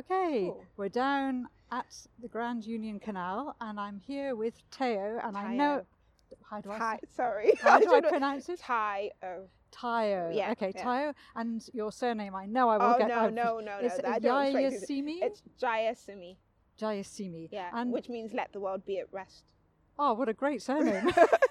Okay, Cool. we're down at the Grand Union Canal, and I'm here with Teo, and I know. How do I? Sorry. How do I don't pronounce it? Oh. Tayo. Yeah, Okay, yeah. Tayo, and your surname. I know I will Oh get. no, no, no, no. It's I don't straight through the- Yayasimi. It's Jayasimi. Jayasimi. Yeah. And which means let the world be at rest. oh, what a great surname!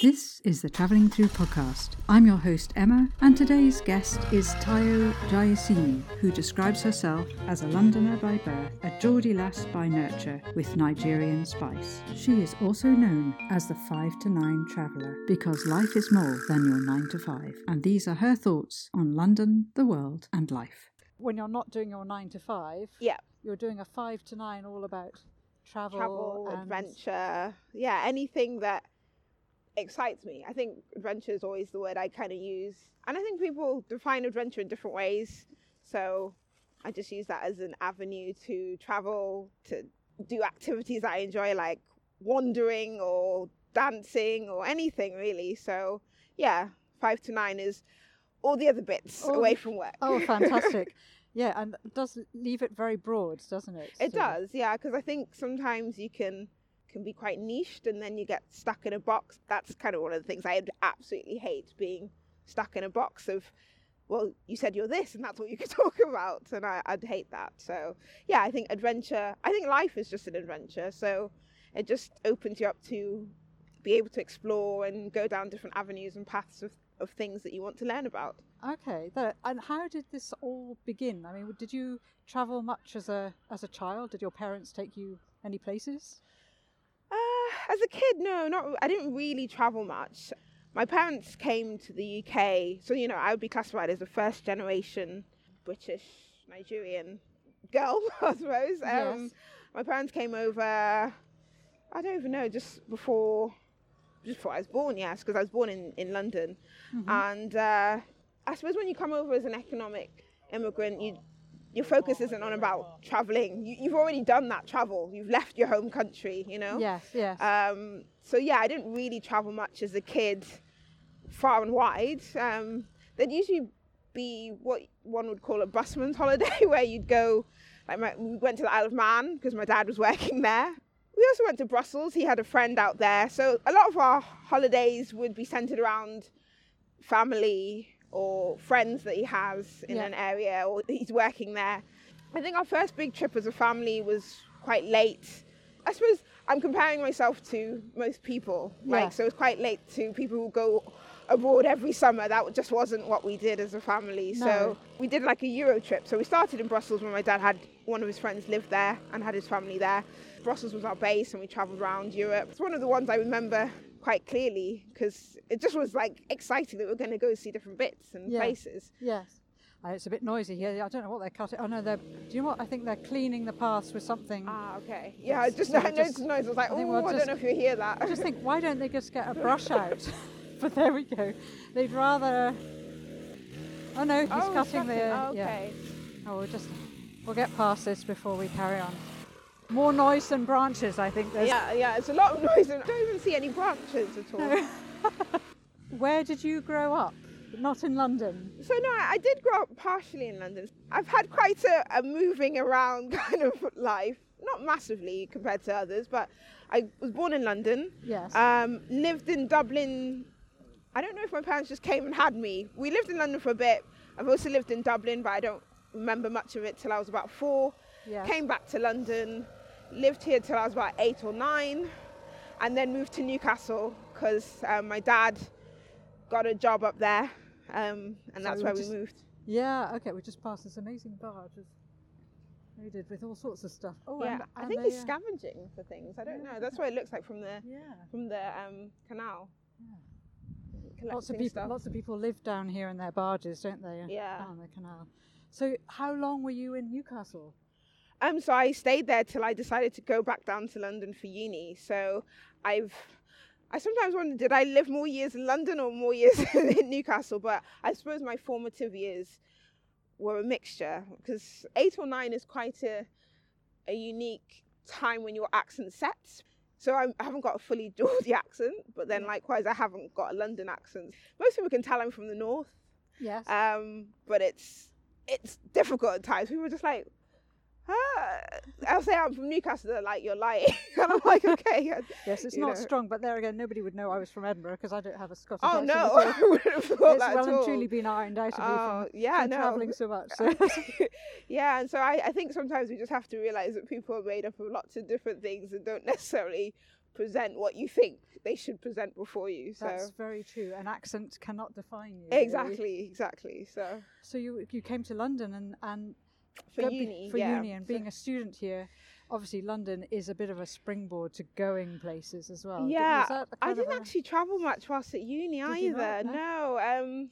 This is the Travelling Through podcast. I'm your host, Emma, and today's guest is Tayo Jayasini, who describes herself as a Londoner by birth, a Geordie lass by nurture, with Nigerian spice. She is also known as the 5 to 9 traveller, because life is more than your 9 to 5. And these are her thoughts on London, the world, and life. When you're not doing your 9 to 5, Yeah. you're doing a 5 to 9 all about travel, Travel, and adventure. Yeah, anything that excites me. I think adventure is always the word I kind of use. And I think people define adventure in different ways. So I just use that as an avenue to travel, to do activities that I enjoy, like wandering or dancing or anything really. So yeah, five to nine is all the other bits All away from work. Oh, fantastic. yeah, and it does leave it very broad, doesn't it? It So- does, yeah, because I think sometimes you can can be quite niched and then you get stuck in a box. That's kind of one of the things I absolutely hate being stuck in a box of well, you said you're this and that's what you can talk about and I, I'd hate that. So yeah, I think adventure I think life is just an adventure. So it just opens you up to be able to explore and go down different avenues and paths of, of things that you want to learn about. Okay, and how did this all begin? I mean, did you travel much as a as a child? Did your parents take you any places? As a kid, no, not. I didn't really travel much. My parents came to the UK, so you know I would be classified as a first generation British Nigerian girl, I suppose. Um, Yes. My parents came over. I don't even know, just before, just before I was born. Yes, because I was born in in London, Mhm. and uh, I suppose when you come over as an economic immigrant, you your focus isn't on about traveling. You, you've already done that travel. You've left your home country. You know. Yes, yes. Um, so yeah, I didn't really travel much as a kid, far and wide. Um, there'd usually be what one would call a busman's holiday, where you'd go. Like my, we went to the Isle of Man because my dad was working there. We also went to Brussels. He had a friend out there, so a lot of our holidays would be centered around family or friends that he has in Yeah. an area, or he's working there. I think our first big trip as a family was quite late. I suppose I'm comparing myself to most people. Yeah. Like, so it's quite late to people who go abroad every summer. That just wasn't what we did as a family. No. So we did like a Euro trip. So we started in Brussels when my dad had one of his friends lived there and had his family there. Brussels was our base, and we travelled around Europe. It's one of the ones I remember quite clearly because it just was like exciting that we are going to go see different bits and Yeah. places. yes. Uh, it's a bit noisy here. I don't know what they're cutting. Oh no, they're. Do you know what? I think they're cleaning the paths with something. Ah, okay. Yeah, I just so I noticed just- noise. I was like, I oh, we'll I don't know if you hear that. I just think, why don't they just get a brush out? but there we go. They'd rather. Oh no, he's oh, cutting the. Oh, Yeah. okay. Oh, we'll just we'll get past this before we carry on. More noise than branches, I think. There's. Yeah, yeah, it's a lot of noise. and I don't even see any branches at all. Where did you grow up? Not in London. So no, I did grow up partially in London. I've had quite a, a moving around kind of life, not massively compared to others, but I was born in London. Yes. Um, lived in Dublin. I don't know if my parents just came and had me. We lived in London for a bit. I've also lived in Dublin, but I don't remember much of it till I was about four. yeah. Came back to London, lived here till I was about eight or nine, and then moved to Newcastle because um, my dad got a job up there, um, and So that's we where were we just- moved. Yeah. Okay. We just passed this amazing We did with all sorts of stuff. Oh, yeah, and, I think they, he's uh, scavenging for things. I don't Yeah. know. That's what it looks like from the Yeah. from the um, canal. yeah. Lots of people. stuff. Lots of people live down here in their barges, don't they? Yeah. On the canal. So, how long were you in Newcastle? Um, so I stayed there till I decided to go back down to London for uni. So I've, I sometimes wonder, did I live more years in London or more years in Newcastle? But I suppose my formative years were a mixture because eight or nine is quite a, a unique time when your accent sets. So I'm, I haven't got a fully Geordie accent, but then likewise I haven't got a London accent. Most people can tell I'm from the north, Yes. um, but it's it's difficult at times. People are just like, I'll say I'm from Newcastle. They're like, you're lying. and I'm like, okay. Yes, it's not know. strong, but there again, nobody would know I was from Edinburgh because I don't have a Scottish Oh accent no. I have thought It's that well and truly been ironed out of me Oh, from, yeah, from no. travelling so much. So. yeah, and so I, I think sometimes we just have to realize that people are made up of lots of different things and don't necessarily present what you think they should present before you. So That's very true. An accent cannot define you. really. exactly, exactly. So So you you came to London and and for uni, for yeah. uni and so- being a student here. Obviously, London is a bit of a springboard to going places as well. Yeah, was that a I didn't actually travel much whilst at uni either. not? No, um,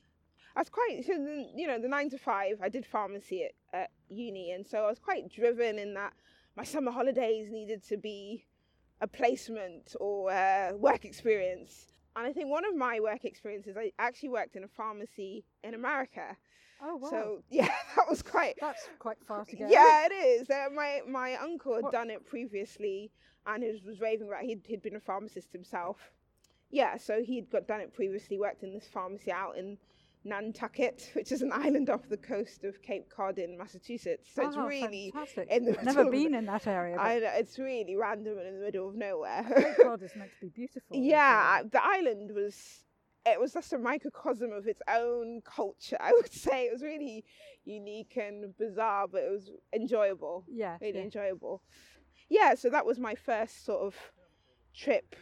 I was quite so the, you know the nine to five. I did pharmacy at, at uni, and so I was quite driven in that my summer holidays needed to be a placement or a work experience. And I think one of my work experiences, I actually worked in a pharmacy in America. Oh wow, So yeah, that was quite that's quite far to go. yeah, it is. Uh, my my uncle had What- done it previously, and he was, was raving about. He'd he'd been a pharmacist himself. Yeah, so he'd got done it previously. Worked in this pharmacy out in Nantucket, which is an island off the coast of Cape Cod in Massachusetts. So it's Oh, really fantastic. in the middle. Never been in that area. I know, it's really random and in the middle of nowhere. Cape Cod is meant to be beautiful. yeah, the island was. It was just a microcosm of its own culture. I would say it was really unique and bizarre, but it was enjoyable yeah, really yeah. enjoyable. Yeah, so that was my first sort of trip.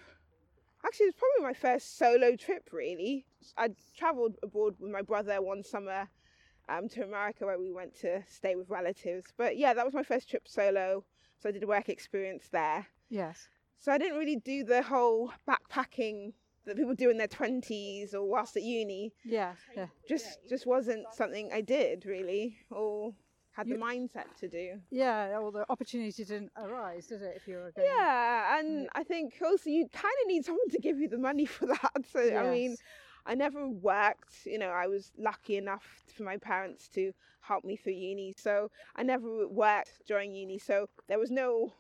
Actually, it was probably my first solo trip, really. I travelled abroad with my brother one summer um, to America where we went to stay with relatives. But yeah, that was my first trip solo. So I did a work experience there. Yes. So I didn't really do the whole backpacking that people do in their 20s or whilst at uni. Yeah. Yeah. Just just wasn't something I did really or had You- the mindset to do. Yeah. Well, the opportunity didn't arise, did it? If you were going. Yeah, and mm. I think also you kind of need someone to give you the money for that. So I mean, I never worked. You know, I was lucky enough for my parents to help me through uni. So I never worked during uni. So there was no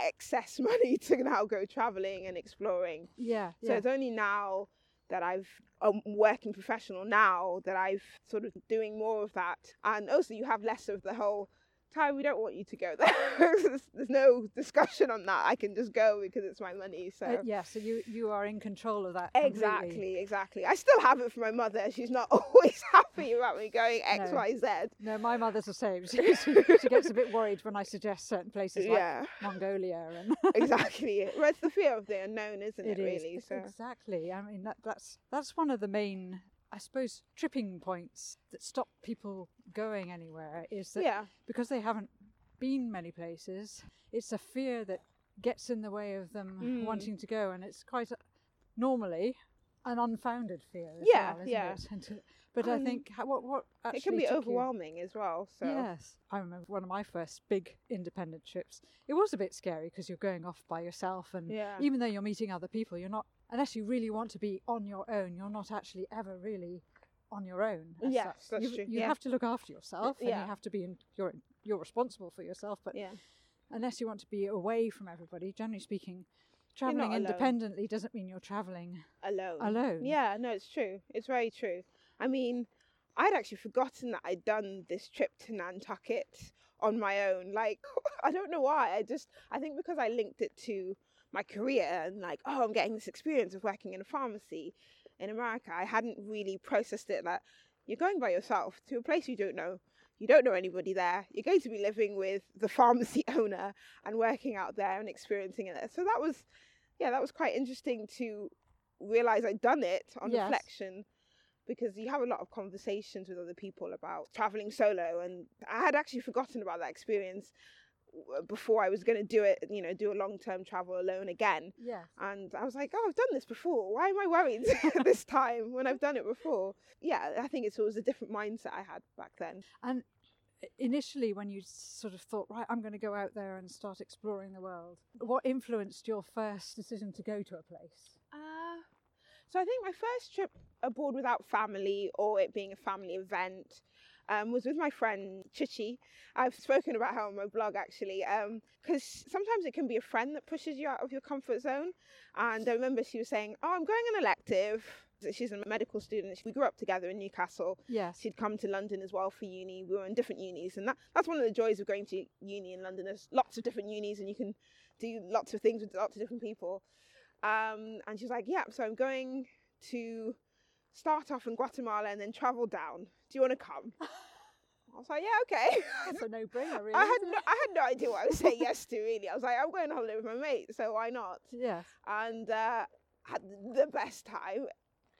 excess money to now go traveling and exploring. Yeah. So Yeah. it's only now that I've I'm working professional now that I've sort of doing more of that, and also you have less of the whole. Ty, we don't want you to go there. there's, there's no discussion on that. I can just go because it's my money. So Uh, yeah. So you you are in control of that. completely. exactly, exactly. I still have it for my mother. She's not always happy about me going X, No. Y, Z. No, my mother's the same. She, she, she gets a bit worried when I suggest certain places like Yeah, Mongolia and exactly. Well, it's the fear of the unknown, isn't it? It is really. So exactly. I mean, that, that's that's one of the main, I suppose, tripping points that stop people going anywhere. Is that yeah, because they haven't been many places, it's a fear that gets in the way of them Mm. wanting to go, and it's quite a, normally an unfounded fear. As Yeah, well, isn't yeah. it? To- but I Um, think what what actually it can be took you- overwhelming as well. So Yes, I remember one of my first big independent trips. It was a bit scary because you're going off by yourself, and Yeah. even though you're meeting other people, you're not unless you really want to be on your own. You're not actually ever really on your own. Yes, such. that's you, true, You yeah. have to look after yourself, and Yeah. you have to be in. You're you're responsible for yourself, but yeah. unless you want to be away from everybody, generally speaking, traveling alone. independently doesn't mean you're traveling alone. alone. Yeah, no, it's true. It's very true. I mean, I'd actually forgotten that I'd done this trip to Nantucket on my own. Like, I don't know why. I just, I think because I linked it to my career and like, oh, I'm getting this experience of working in a pharmacy in America. I hadn't really processed it that you're going by yourself to a place you don't know. You don't know anybody there. You're going to be living with the pharmacy owner and working out there and experiencing it there. So that was, yeah, that was quite interesting to realize I'd done it on Yes. reflection because you have a lot of conversations with other people about traveling solo and I had actually forgotten about that experience before I was going to do it you know do a long-term travel alone again Yeah. and I was like oh I've done this before why am I worried this time when I've done it before yeah I think it's always a different mindset I had back then And initially, when you sort of thought, right, I'm going to go out there and start exploring the world, what influenced your first decision to go to a place? Uh, so I think my first trip abroad without family or it being a family event um, was with my friend Chichi. I've spoken about her on my blog actually, because sometimes it can be a friend that pushes you out of your comfort zone. And I remember she was saying, "Oh, I'm going an elective. She's a medical student. We grew up together in Newcastle. Yes. She'd come to London as well for uni. We were in different unis, and that, that's one of the joys of going to uni in London. There's lots of different unis, and you can do lots of things with lots of different people. Um, and she's like, "Yeah, so I'm going to start off in Guatemala and then travel down. Do you want to come?" I was like, "Yeah, okay." It's a no-brainer, really. I had no, I had no idea what I was saying yes to. Really, I was like, "I'm going on holiday with my mate, so why not?" Yes. and uh, had the best time.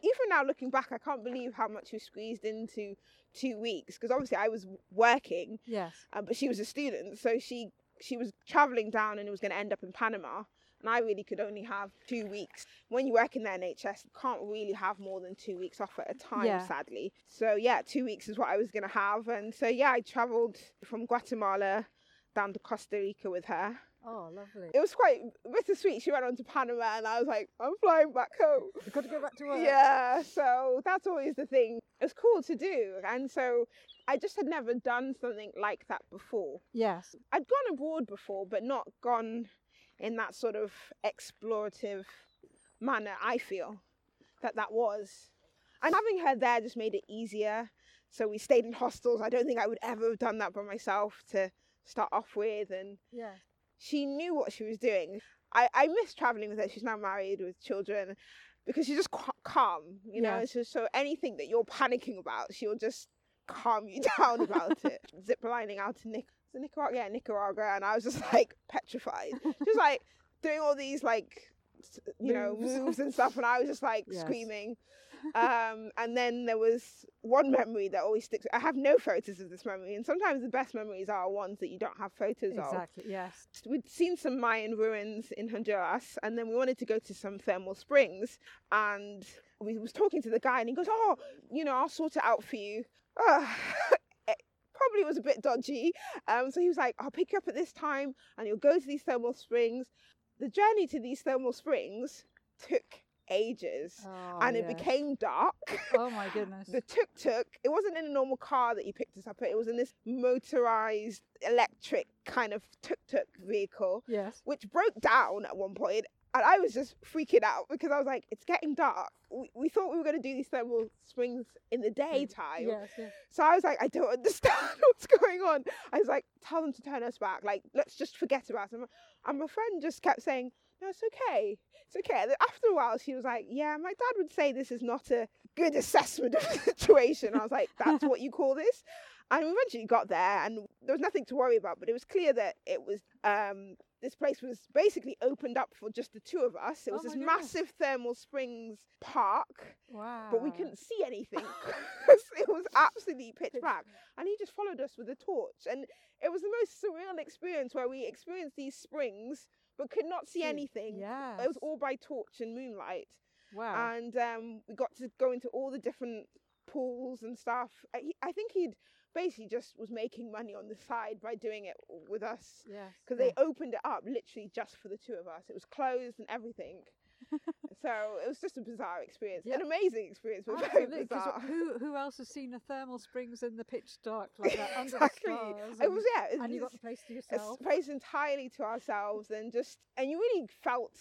Even now, looking back, I can't believe how much we squeezed into two weeks because obviously I was working, Yes. um, but she was a student, so she she was traveling down and it was going to end up in Panama. And I really could only have two weeks. When you work in the NHS, you can't really have more than two weeks off at a time, Yeah. sadly. So yeah, two weeks is what I was going to have. And so yeah, I travelled from Guatemala down to Costa Rica with her Oh, lovely. it was quite bittersweet. She went on to Panama, and I was like, I'm flying back home. You've got to go back to work. Yeah, so that's always the thing. It's cool to do, and so I just had never done something like that before. Yes. I'd gone abroad before, but not gone in that sort of explorative manner. I feel that that was, and having her there just made it easier. So we stayed in hostels. I don't think I would ever have done that by myself to start off with, and Yeah. she knew what she was doing. I, I miss traveling with her. She's now married with children because she's just qu- calm, you know. Yes. So, so anything that you're panicking about, she'll just calm you down about it. Zip lining out to Nic- was it Nicaragua, yeah, Nicaragua, and I was just like petrified. She was like doing all these like, you know, Moves. moves and stuff, and I was just like Yes. screaming. Um, and then there was one memory that always sticks. I have no photos of this memory, and sometimes the best memories are ones that you don't have photos of Exactly. Yes. we'd seen some Mayan ruins in Honduras, and then we wanted to go to some thermal springs. And we was talking to the guy, and he goes, "Oh, you know, I'll sort it out for you." It probably was a bit dodgy. Um, so he was like, "I'll pick you up at this time, and you'll go to these thermal springs." The journey to these thermal springs took ages, Oh, and it yes. became dark. Oh my goodness. The tuk tuk, it wasn't in a normal car that you picked us up at, it was in this motorized electric kind of tuk tuk vehicle, yes. which broke down at one point, And I was just freaking out because I was like, it's getting dark. We, we thought we were going to do these thermal springs in the mm, daytime. Yes. Yes. So I was like, I don't understand what's going on. I was like, tell them to turn us back. Like, let's just forget about them. And my friend just kept saying, no, it's okay. It's okay. And after a while, she was like, yeah, my dad would say this is not a good assessment of the situation. I was like, that's what you call this? And we eventually got there and there was nothing to worry about, but it was clear that it was, um, this place was basically opened up for just the two of us. It Oh was my this massive thermal springs park Wow. but we couldn't see anything it was absolutely Pitch black. And he just followed us with a torch, and it was the most surreal experience where we experienced these springs but could not see anything. Yes. It was all by torch and moonlight, wow. and um, we got to go into all the different pools and stuff. I, I think he'd basically just was making money on the side by doing it with us yes. because yes. they opened it up literally just for the two of us. It was closed and everything. So it was just a bizarre experience, Yeah. an amazing experience, but Absolutely, very bizarre. who who else has seen a thermal springs in the pitch dark like that under exactly. It was yeah. And you got the place to a yourself. space entirely to ourselves, and just and you really felt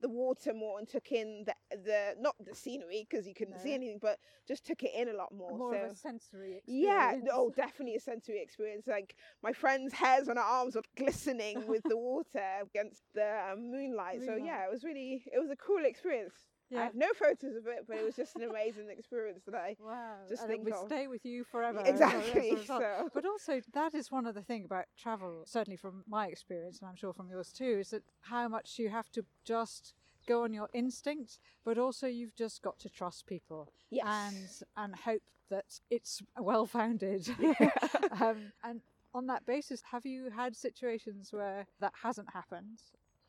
the water more and took in the the not the scenery because you couldn't see anything, but just took it in a lot more. More so. of a sensory experience. yeah, oh, definitely a sensory experience. Like my friend's hairs on her arms were glistening with the water against the um, moonlight. So yeah, it was really, it was a cool experience. I Yeah. have no photos of it, but it was just an amazing experience that I Wow. just and it think will of. stay with you forever. as a- as a exactly. So But also, that is one of the things about travel, certainly from my experience, and I'm sure from yours too, is that how much you have to just go on your instincts, but also you've just got to trust people yes, and and hope that it's well founded. um, and on that basis, have you had situations where that hasn't happened,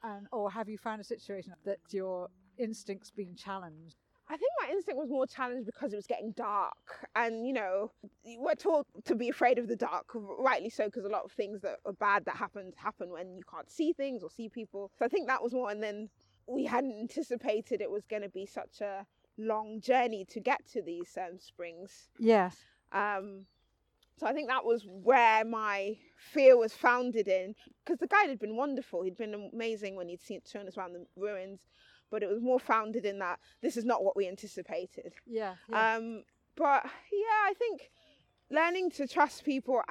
and or have you found a situation that your instincts being challenged? I think my instinct was more challenged because it was getting dark, and you know, we're taught to be afraid of the dark, rightly so, because a lot of things that are bad that happen happen when you can't see things or see people. So I think that was more, and then we hadn't anticipated it was going to be such a long journey to get to these um, springs. Yes. Um, so I think that was where my fear was founded in, because the guide had been wonderful. He'd been amazing when he'd seen, shown us around the ruins, but it was more founded in that this is not what we anticipated. Yeah. yeah. Um, but yeah, I think learning to trust people.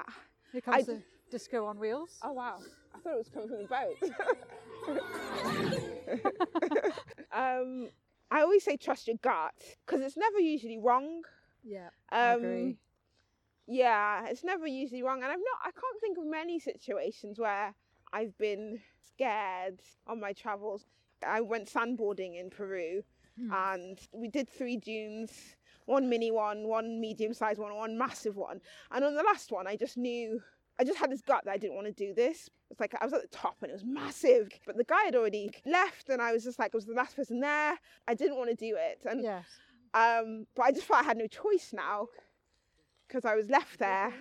Here comes the disco on wheels. Oh wow! I thought it was coming from the boat. um, I always say trust your gut because it's never usually wrong. Yeah, Um, I agree. Yeah, it's never usually wrong, and I've not. I can't think of many situations where I've been scared on my travels. I went sandboarding in Peru, Hmm. and we did three dunes. One mini one, one medium sized one, one massive one. And on the last one, I just knew, I just had this gut that I didn't want to do this. It's like I was at the top and it was massive, but the guy had already left, and I was just like, I was the last person there. I didn't want to do it. And yes. um, but I just felt I had no choice now because I was left there.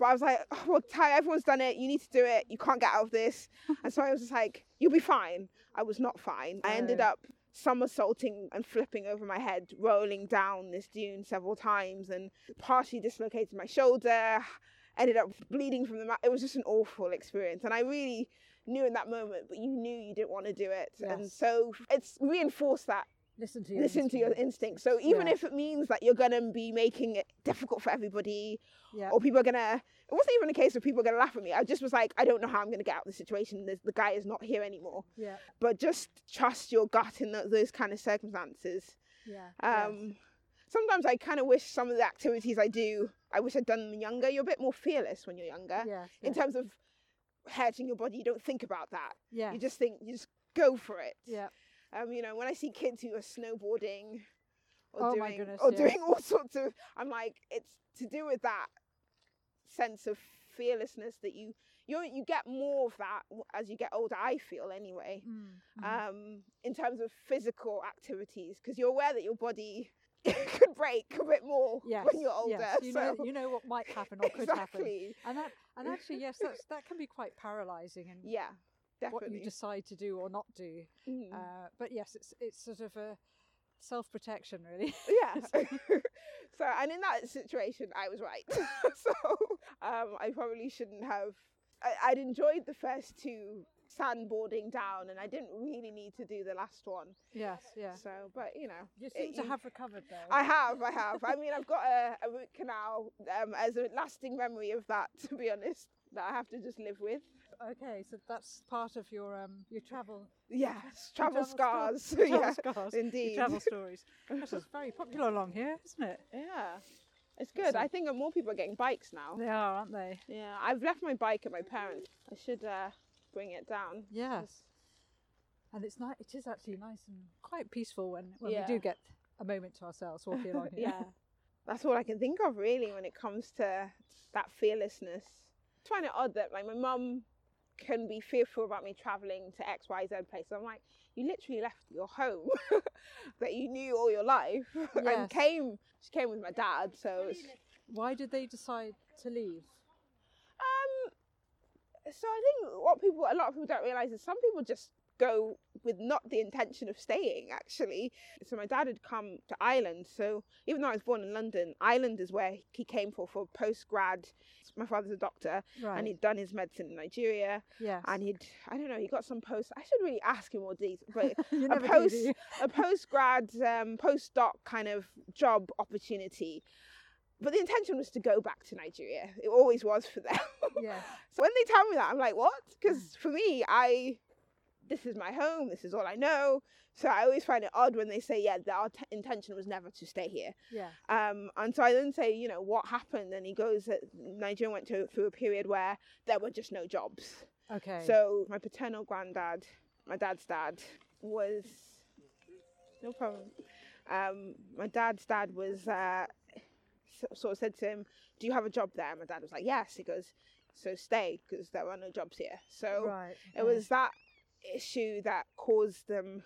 But I was like, oh, well, Ty, everyone's done it. You need to do it. You can't get out of this. and so I was just like, you'll be fine. I was not fine. I ended up somersaulting and flipping over my head, rolling down this dune several times, and partially dislocated my shoulder. Ended up bleeding from the mouth. It was just an awful experience, and I really knew in that moment, but you knew you didn't want to do it, and so it's reinforced that Listen to your listen to your instincts. So even Yeah. if it means that you're gonna be making it difficult for everybody, Yeah. or people are gonna, it wasn't even a case of people gonna laugh at me. I just was like, I don't know how I'm gonna get out of the situation. There's, the guy is not here anymore. Yeah. But just trust your gut in tho- those kind of circumstances. Yeah. yes. Um, Sometimes I kind of wish some of the activities I do, I wish I'd done them younger. You're a bit more fearless when you're younger. Yes. In yes. terms of hurting your body, you don't think about that. Yeah. You just think, you just go for it. Yeah. Um, you know, when I see kids who are snowboarding or Oh doing my goodness, or yes. doing all sorts of, I'm like, it's to do with that sense of fearlessness that you you you get more of that as you get older. I feel anyway, Mm, mhm. um, in terms of physical activities, because you're aware that your body could break a bit more yes. when you're older. Yes. You know. so- You know what might happen or could happen. And that. And actually, yes, that's that can be quite paralysing and Yeah, what you decide to do or not do. Mm. Uh, but yes, it's it's sort of a self protection, really. yeah. so, and in that situation, I was right. so, um, I probably shouldn't have. I, I'd enjoyed the first two sandboarding down, and I didn't really need to do the last one. yes. Yeah. So, but you know, You it- seem to have recovered though. I have, I have. I mean, I've got a, a root canal um, as a lasting memory of that. To be honest, that I have to just live with. Okay, so that's part of your um your travel Yes, travel, sto- scars. travel yeah, scars, indeed. travel stories. This is very popular along here, isn't it? Yeah, it's good. I think more people are getting bikes now. They are, aren't they? Yeah, I've left my bike at my parents. I should uh, bring it down. Yes. And it's nice. It is actually nice and quite peaceful when when Yeah. we do get a moment to ourselves walking along here. Yeah, that's all I can think of really when it comes to that fearlessness. I find it odd that like my mum can be fearful about me traveling to X, Y, Z place. I'm like, you literally left your home that you knew all your life and came. She came with my dad, so it's, Why did they decide to leave? Um, so I think what people, a lot of people don't realise is some people just go with not the intention of staying actually. So my dad had come to Ireland. So even though I was born in London, Ireland is where he came for for post grad. My father's a doctor, Right. and he'd done his medicine in Nigeria, yes. and he'd I don't know he got some post. I should really ask him more details, but a do, post do a post grad um, postdoc kind of job opportunity. But the intention was to go back to Nigeria. It always was for them. Yes. So when they tell me that, I'm like, what? Because for me, I, this is my home. This is all I know. So I always find it odd when they say, yeah, that our t- intention was never to stay here. Yeah. Um, and so I then say, you know, what happened? And he goes that Nigeria went to, through a period where there were just no jobs. Okay. So my paternal granddad, my dad's dad, was no problem. Um, my dad's dad was uh, so- sort of said to him, "Do you have a job there?" And my dad was like, "Yes." He goes, "So stay, because there are no jobs here." So right. it was that issue that caused them,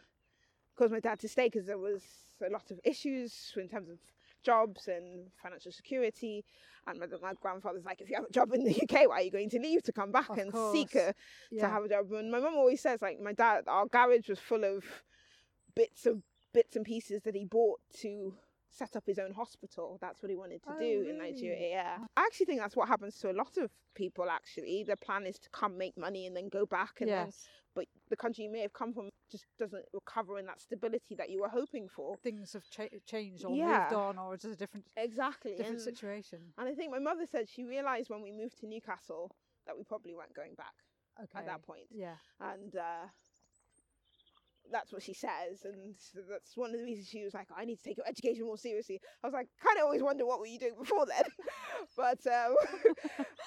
caused my dad to stay, because there was a lot of issues in terms of jobs and financial security. And my, my grandfather's like, if you have a job in the UK, why are you going to leave to come back Of and course. seek a yeah. to have a job. And my mum always says, like, my dad, our garage was full of bits of bits and pieces that he bought to set up his own hospital. That's what he wanted to Oh, do in? Nigeria. Yeah, I actually think that's what happens to a lot of people. Actually, their plan is to come make money and then go back, and then but the country you may have come from just doesn't recover in that stability that you were hoping for. Things have cha- changed or Yeah. moved on, or it's a different Exactly. different and, situation. and I think my mother said she realised when we moved to Newcastle that we probably weren't going back Okay. at that point. Yeah. And uh, that's what she says. And that's one of the reasons she was like, I need to take your education more seriously. I was like, kind of always wonder what were you doing before then. but um,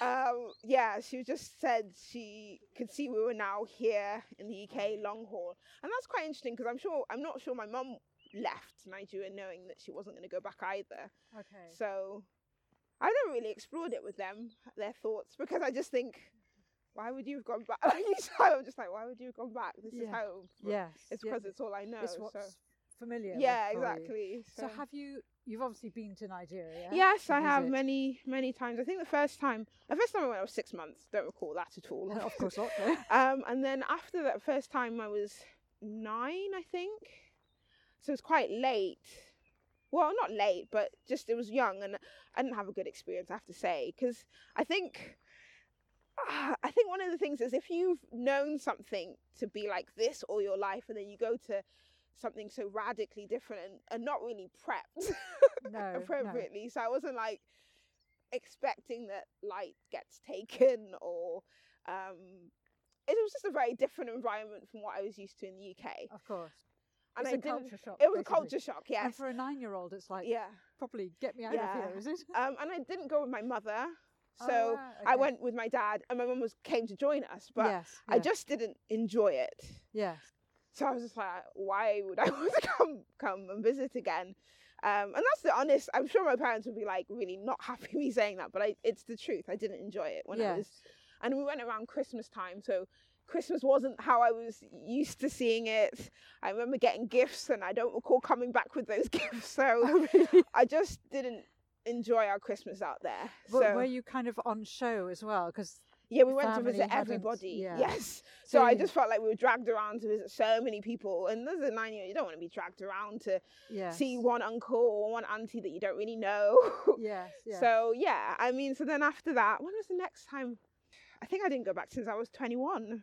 um, yeah, she just said she could see we were now here in the UK long haul. And that's quite interesting because I'm sure, I'm not sure my mum left Nigeria knowing that she wasn't going to go back either. Okay. So I never really explored it with them, their thoughts, because I just think, why would you have gone back? Like you said, I'm just like, why would you have gone back? This is home. Yes. It's yeah, because it's all I know. it's what's so. familiar. Yeah, exactly. So have you? You've obviously been to Nigeria. Yes, I have many, many times. I think the first time, the first time I went, I was six months. Don't recall that at all. of course not. Um, and then after that first time, I was nine, I think. So it was quite late. Well, not late, but just it was young, and I didn't have a good experience. I have to say, because I think, I think one of the things is if you've known something to be like this all your life, and then you go to something so radically different and, and not really prepped No, no. appropriately. So I wasn't like expecting that light gets taken or um it was just a very different environment from what I was used to in the UK. Of course. And it's I a culture shock. it was a culture shock, yes. And for a nine-year-old, it's like, yeah. probably get me out Yeah. of here, is it? Um and I didn't go with my mother. Oh, So right, I went with my dad and my mum was came to join us, but yes. I yes, just didn't enjoy it. Yes. So I was just like, why would I want to come come and visit again? Um, and that's the honest. I'm sure my parents would be like really not happy me saying that, but I, it's the truth. I didn't enjoy it when I was, and we went around Christmas time, so Christmas wasn't how I was used to seeing it. I remember getting gifts, and I don't recall coming back with those gifts. So Oh? I just didn't enjoy our Christmas out there. But so were you kind of on show as well? Because yeah, we went to visit everybody. yeah. Yes. So So I just felt like we were dragged around to visit so many people. And as a nine year old, you don't want to be dragged around to yeah. see one uncle or one auntie that you don't really know. Yes. Yes. So yeah, I mean, so then after that, when was the next time? I think I didn't go back since I was 21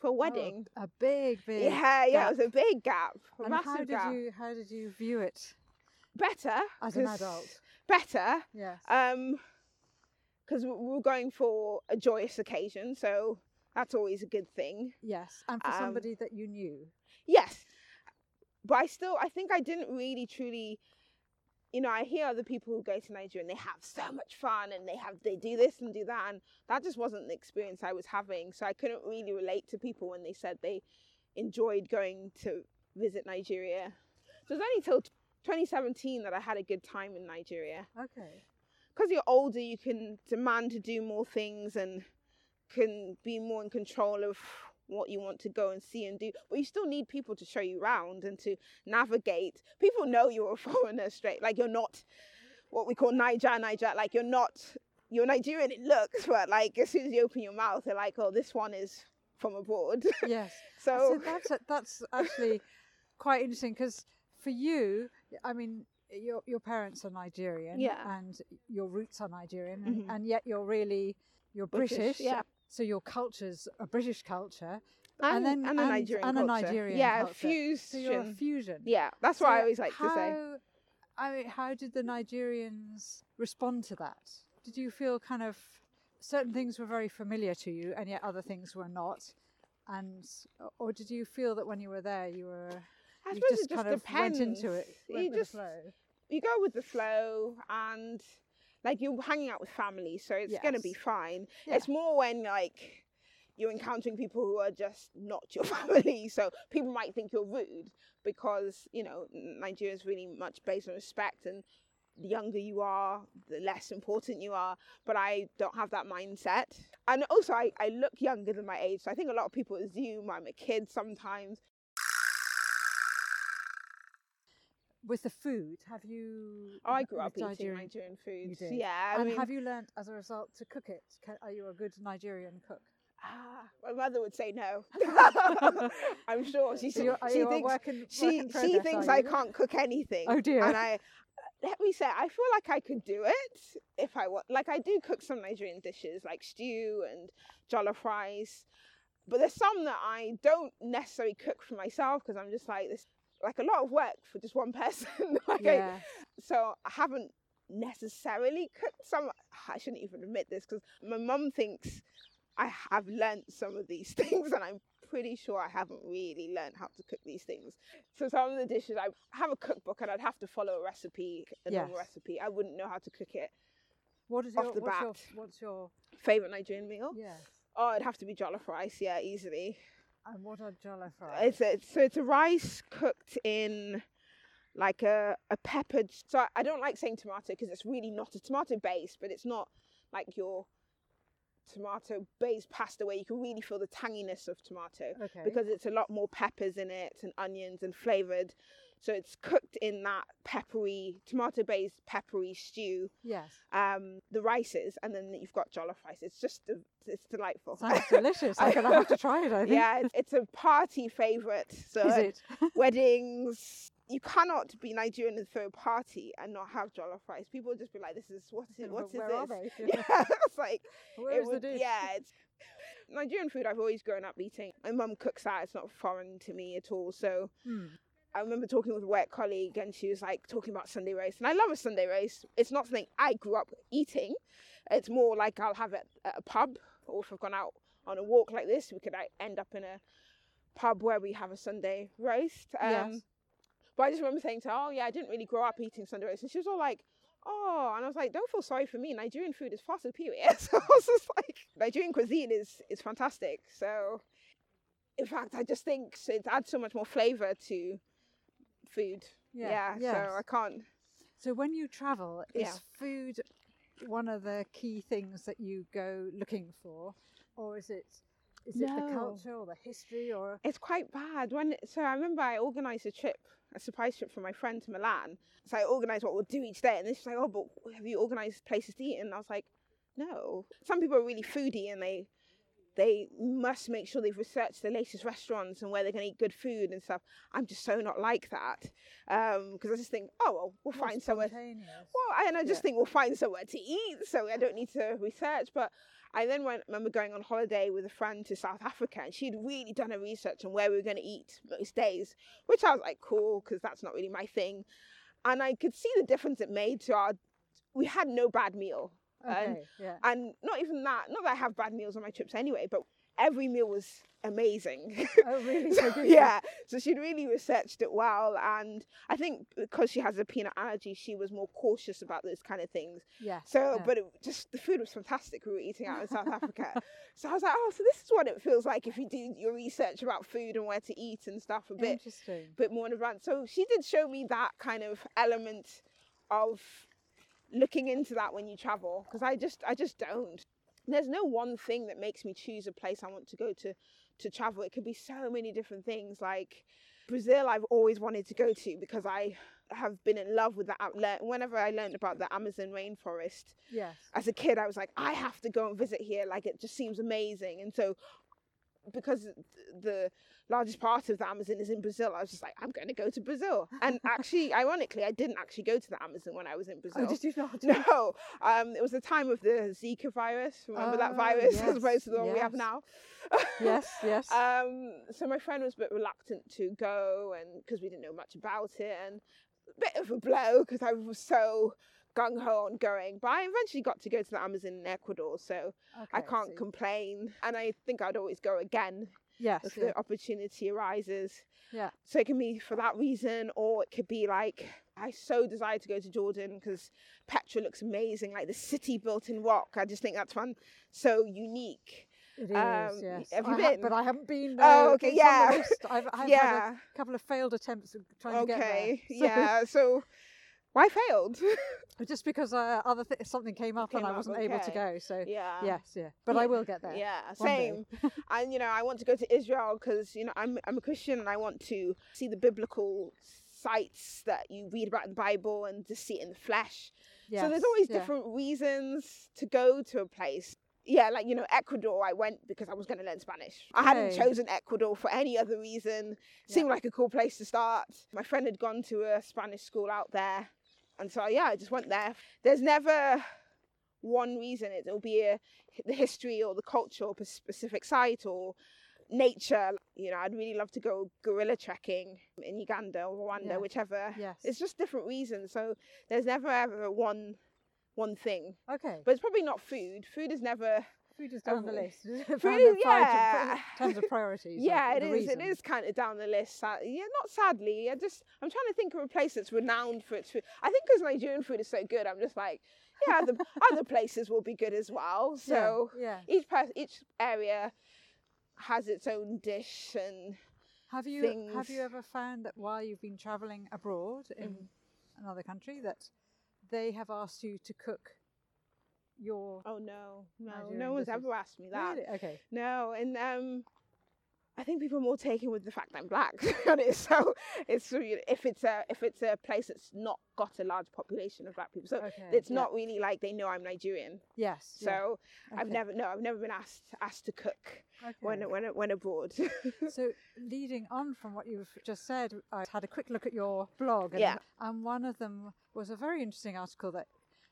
for a Oh, wedding. a big, big. yeah, yeah, gap. it was a big gap, a And massive how did gap. you how did you view it Better as an adult? Better, Yes. um, because we were going for a joyous occasion, so that's always a good thing. yes. And for um, somebody that you knew. Yes, but I still, I think I didn't really truly. You know, I hear other people who go to Nigeria and they have so much fun and they have they do this and do that, and that just wasn't the experience I was having. So I couldn't really relate to people when they said they enjoyed going to visit Nigeria. So it was only till 2017 that I had a good time in Nigeria. Okay. Because you're older, you can demand to do more things and can be more in control of what you want to go and see and do. But you still need people to show you around and to navigate. People know you're a foreigner straight, like you're not what we call Naija, Naija. Like you're not, you're Nigerian. It looks, but like as soon as you open your mouth, they're like, oh, this one is from abroad. Yes. so so that's that's actually quite interesting because for you, I mean, your your parents are Nigerian, Yeah. and your roots are Nigerian, and, Mhm. and yet you're really you're British, British, yeah. So your culture's a British culture, and, then- and a Nigerian and a. Nigerian yeah, culture. fused. so you're a fusion. Yeah, that's what I always like to say. how- I mean, how did the Nigerians respond to that? Did you feel kind of certain things were very familiar to you, and yet other things were not? And or did you feel that when you were there, you were I you suppose it just depends. went into it, went you just flow? you go with the flow and like you're hanging out with family, so it's gonna be fine. Yeah. It's more when like you're encountering people who are just not your family, so people might think you're rude because you know Nigeria is really much based on respect and. The younger you are, the less important you are. But I don't have that mindset. And also, I, I look younger than my age. So I think a lot of people assume I'm a kid sometimes. With the food, have you? Oh, I grew up eating Nigerian- Nigerian foods. did? Yeah, I and mean, have you learnt as a result to cook it? Ca- Are you a good Nigerian cook? Ah, my mother would say no. I'm sure she So she thinks in, she in she thinks I can't cook anything. Oh dear. And I let me say, I feel like I could do it if I want. Like I do cook some Nigerian dishes, like stew and jollof rice. But there's some that I don't necessarily cook for myself because I'm just like this, like a lot of work for just one person. like I, Yeah. so I haven't necessarily cooked some. I shouldn't even admit this because my mum thinks I have learnt some of these things, and I'm pretty sure I haven't really learned how to cook these things. So some of the dishes I have a cookbook, and I'd have to follow a recipe, a normal recipe. I wouldn't know how to cook it. What is Off your the what's your what's your Favorite Nigerian meal? yes? Oh, it'd have to be jollof rice. Yeah, easily. And what are jollof rice? It's a, so it's a rice cooked in like a a peppered. So I- don't like saying tomato because it's really not a tomato base, but it's not like your tomato based pasta where you can really feel the tanginess of tomato okay. because it's a lot more peppers in it and onions and flavored. So it's cooked in that peppery tomato based peppery stew. yes. Um, the rices and then you've got jollof rice. It's just de- it's delightful. Sounds delicious. I'm gonna have to try it. I think. yeah, it's, it's a party favorite. So Is it? weddings, you cannot be Nigerian and throw a party and not have jollof rice. People will just be like, "This is what is it? What is Where this?" are they? Yeah, it's like Where it would- yeah, it's Nigerian food. I've always grown up eating. My mum cooks that; it's not foreign to me at all. So Hmm. I remember talking with a work colleague, and she was like talking about Sunday roast, and I love a Sunday roast. It's not something I grew up eating. It's more like I'll have it at a pub, or if I've gone out on a walk like this, we could like, end up in a pub where we have a Sunday roast. Um, Yes. But I just remember saying to her, "Oh yeah, I didn't really grow up eating Sunday roast," and she was all like. Oh, and I was like, don't feel sorry for me. Nigerian food is far superior. So I was just like, Nigerian cuisine is is fantastic. So, in fact, I just think it adds so much more flavor to food. Yeah. Yeah, so I can't. So when you travel, is Yeah. food one of the key things that you go looking for, or is it is it the culture or the history or It's quite bad. When so I remember I organised a trip, a surprise trip for my friend to Milan. So I organised what we'll do each day, and then she's like, "Oh, but have you organised places to eat?" And I was like, "No." Some people are really foodie, and they they must make sure they've researched the latest restaurants and where they're going to eat good food and stuff. I'm just so not like that um, because I just think, "Oh, well, we'll more find somewhere." Well, and I just Yeah. think we'll find somewhere to eat, so I don't need to research. But I then went, remember going on holiday with a friend to South Africa, and she'd really done her research on where we were going to eat most days, which I was like, cool, because that's not really my thing. And I could see the difference it made to our. We had no bad meal, and- yeah. and not even that. Not that I have bad meals on my trips anyway, but every meal was amazing. Oh really? So yeah, so she'd really researched it well, and I think because she has a peanut allergy, she was more cautious about those kind of things. Yeah. So, yeah. but it just the food was fantastic. We were eating out in South Africa, so I was like, oh, so this is what it feels like if you do your research about food and where to eat and stuff a bit, interesting. bit more in advance. So she did show me that kind of element of looking into that when you travel, because I just, I just don't. There's no one thing that makes me choose a place I want to go to to travel. It could be so many different things. Like Brazil, I've always wanted to go to because I have been in love with that. outlet. Whenever I learned about the Amazon rainforest, Yes. as a kid, I was like, I have to go and visit here. Like, it just seems amazing. And so, because the largest part of the Amazon is in Brazil, I was just like, I'm going to go to Brazil. And actually, ironically, I didn't actually go to the Amazon when I was in Brazil. Oh, did you not? No, um, it was the time of the Zika virus. Remember that Oh, virus yes, as opposed to the one we have now. Yes. Yes. Um, so my friend was a bit reluctant to go, and because we didn't know much about it, and a bit of a blow because I was so gung ho on going. But I eventually got to go to the Amazon in Ecuador, so I can't so- complain. And I think I'd always go again Yes. if yeah. the opportunity arises. Yeah. So it can be for that reason, or it could be like I so desire to go to Jordan because Petra looks amazing, like the city built in rock. I just think that's one so unique. It is, Um, yes. have you I ha- but I haven't been. Oh, uh, okay, yeah. I've, I've had yeah. a couple of failed attempts of trying to get there. Okay. So- Yeah. So why failed? just because uh, other th- something came up and I wasn't able to go. So yeah. yes, yeah. But I will get there. Yeah, same. and you know, I want to go to Israel because you know I'm I'm a Christian and I want to see the biblical sites that you read about in the Bible and to see it in the flesh. so there's Yes, always yeah. different reasons to go to a place. Yeah, like you know, Ecuador. I went because I was going to learn Spanish. I hadn't Okay. chosen Ecuador for any other reason. Seemed like a cool place to start. My friend had gone to a Spanish school out there, and so yeah, I just went there. There's never one reason. It'll be a, the history or the culture or a specific site or nature. You know, I'd really love to go gorilla trekking in Uganda or Rwanda, Yeah. whichever. Yes. It's just different reasons. So there's never ever one one thing. okay. But it's probably not food. Food is never. Food is down the um, list. food is- in yeah. terms of priorities. Yeah, it the is. It is kind of down the list. Yeah, not sadly. I just I'm trying to think of a place that's renowned for its food. I think because Nigerian food is so good, I'm just like, yeah, other other places will be good as well. So yeah. each person, each area has its own dish and Have you have you ever found that while you've been travelling abroad in Mhm. another country that they have asked you to cook your oh no, no, Nigerian no one's dishes. ever asked me that. Really? Okay. No, and um, I think people are more taken with the fact that I'm black. So it's if it's a if it's a place that's not got a large population of black people, so Okay. it's yeah. not really like they know I'm Nigerian. Yes. yeah, So I've never no, I've never been asked asked to cook when when when abroad. so leading on from what you've just said, I had a quick look at your blog, and, Yeah. and one of them was a very interesting article that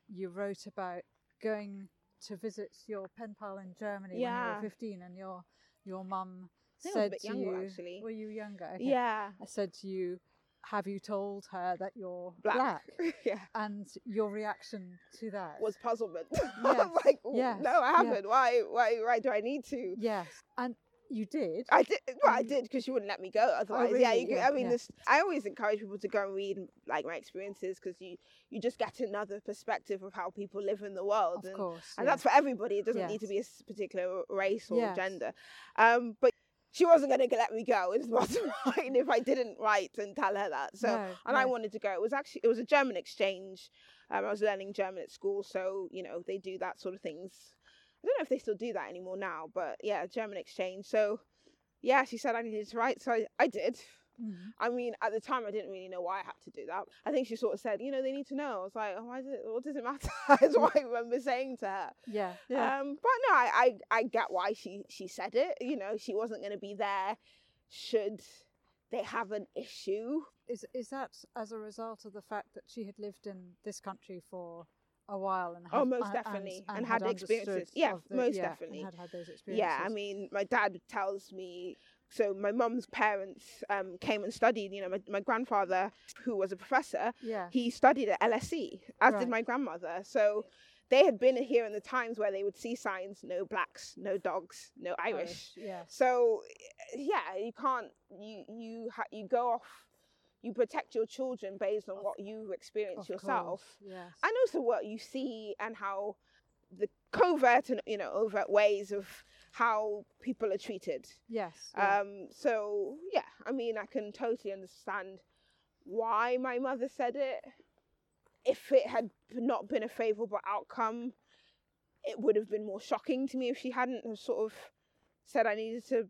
you wrote about going to visit your pen pal in Germany when you were 15, and your your mum think I was a said to younger, you, actually. "Were you younger?" Okay. yeah, I said to you, "Have you told her that you're black. yeah, And your reaction to that was puzzlement. Yes, like, "Oh, yes, no, I haven't. Why, why, why do I need to? yes, and you did. I did. Well, I Um, did because she wouldn't let me go. Otherwise, yeah, really? you, could- Yeah, I mean, yeah. this. I always encourage people to go and read like my experiences because you you just get another perspective of how people live in the world, Of and, course, and yeah. that's for everybody. It doesn't need to be a particular race or Yes. gender. Um, but she wasn't going to let me go. It's bottom line if I didn't write and tell her that. So No, and I wanted to go. It was actually it was a German exchange. Um, I was learning German at school, so you know they do that sort of things. Don't know if they still do that anymore now, but yeah, German exchange. So yeah, she said I needed to write, so I, I did. Mhm. I mean, at the time, I didn't really know why I had to do that. I think she sort of said, you know, they need to know. I was like, oh, why does it? What does it matter? Is what I remember saying to her. Yeah, yeah. Um, but no, I, I I get why she she said it. You know, she wasn't going to be there should they have an issue. Is is that as a result of the fact that she had lived in this country for a while and Oh, most definitely, and, and had experiences. Yeah, the- most yeah, and definitely. had had those experiences. Yeah, I mean, my dad tells me. So my mum's parents um, came and studied. You know, my, my grandfather, who was a professor, yeah, he studied at LSE, as Right. did my grandmother. So they had been here in the times where they would see signs: no blacks, no dogs, no Irish. Yes. So yeah, you can't you you ha- you go off. You protect your children based on what you experience Of yourself, Yes. and also what you see and how the covert and you know overt ways of how people are treated. yes. yeah. Um, so yeah, I mean, I can totally understand why my mother said it. If it had not been a favourable outcome, it would have been more shocking to me if she hadn't sort of said I needed to.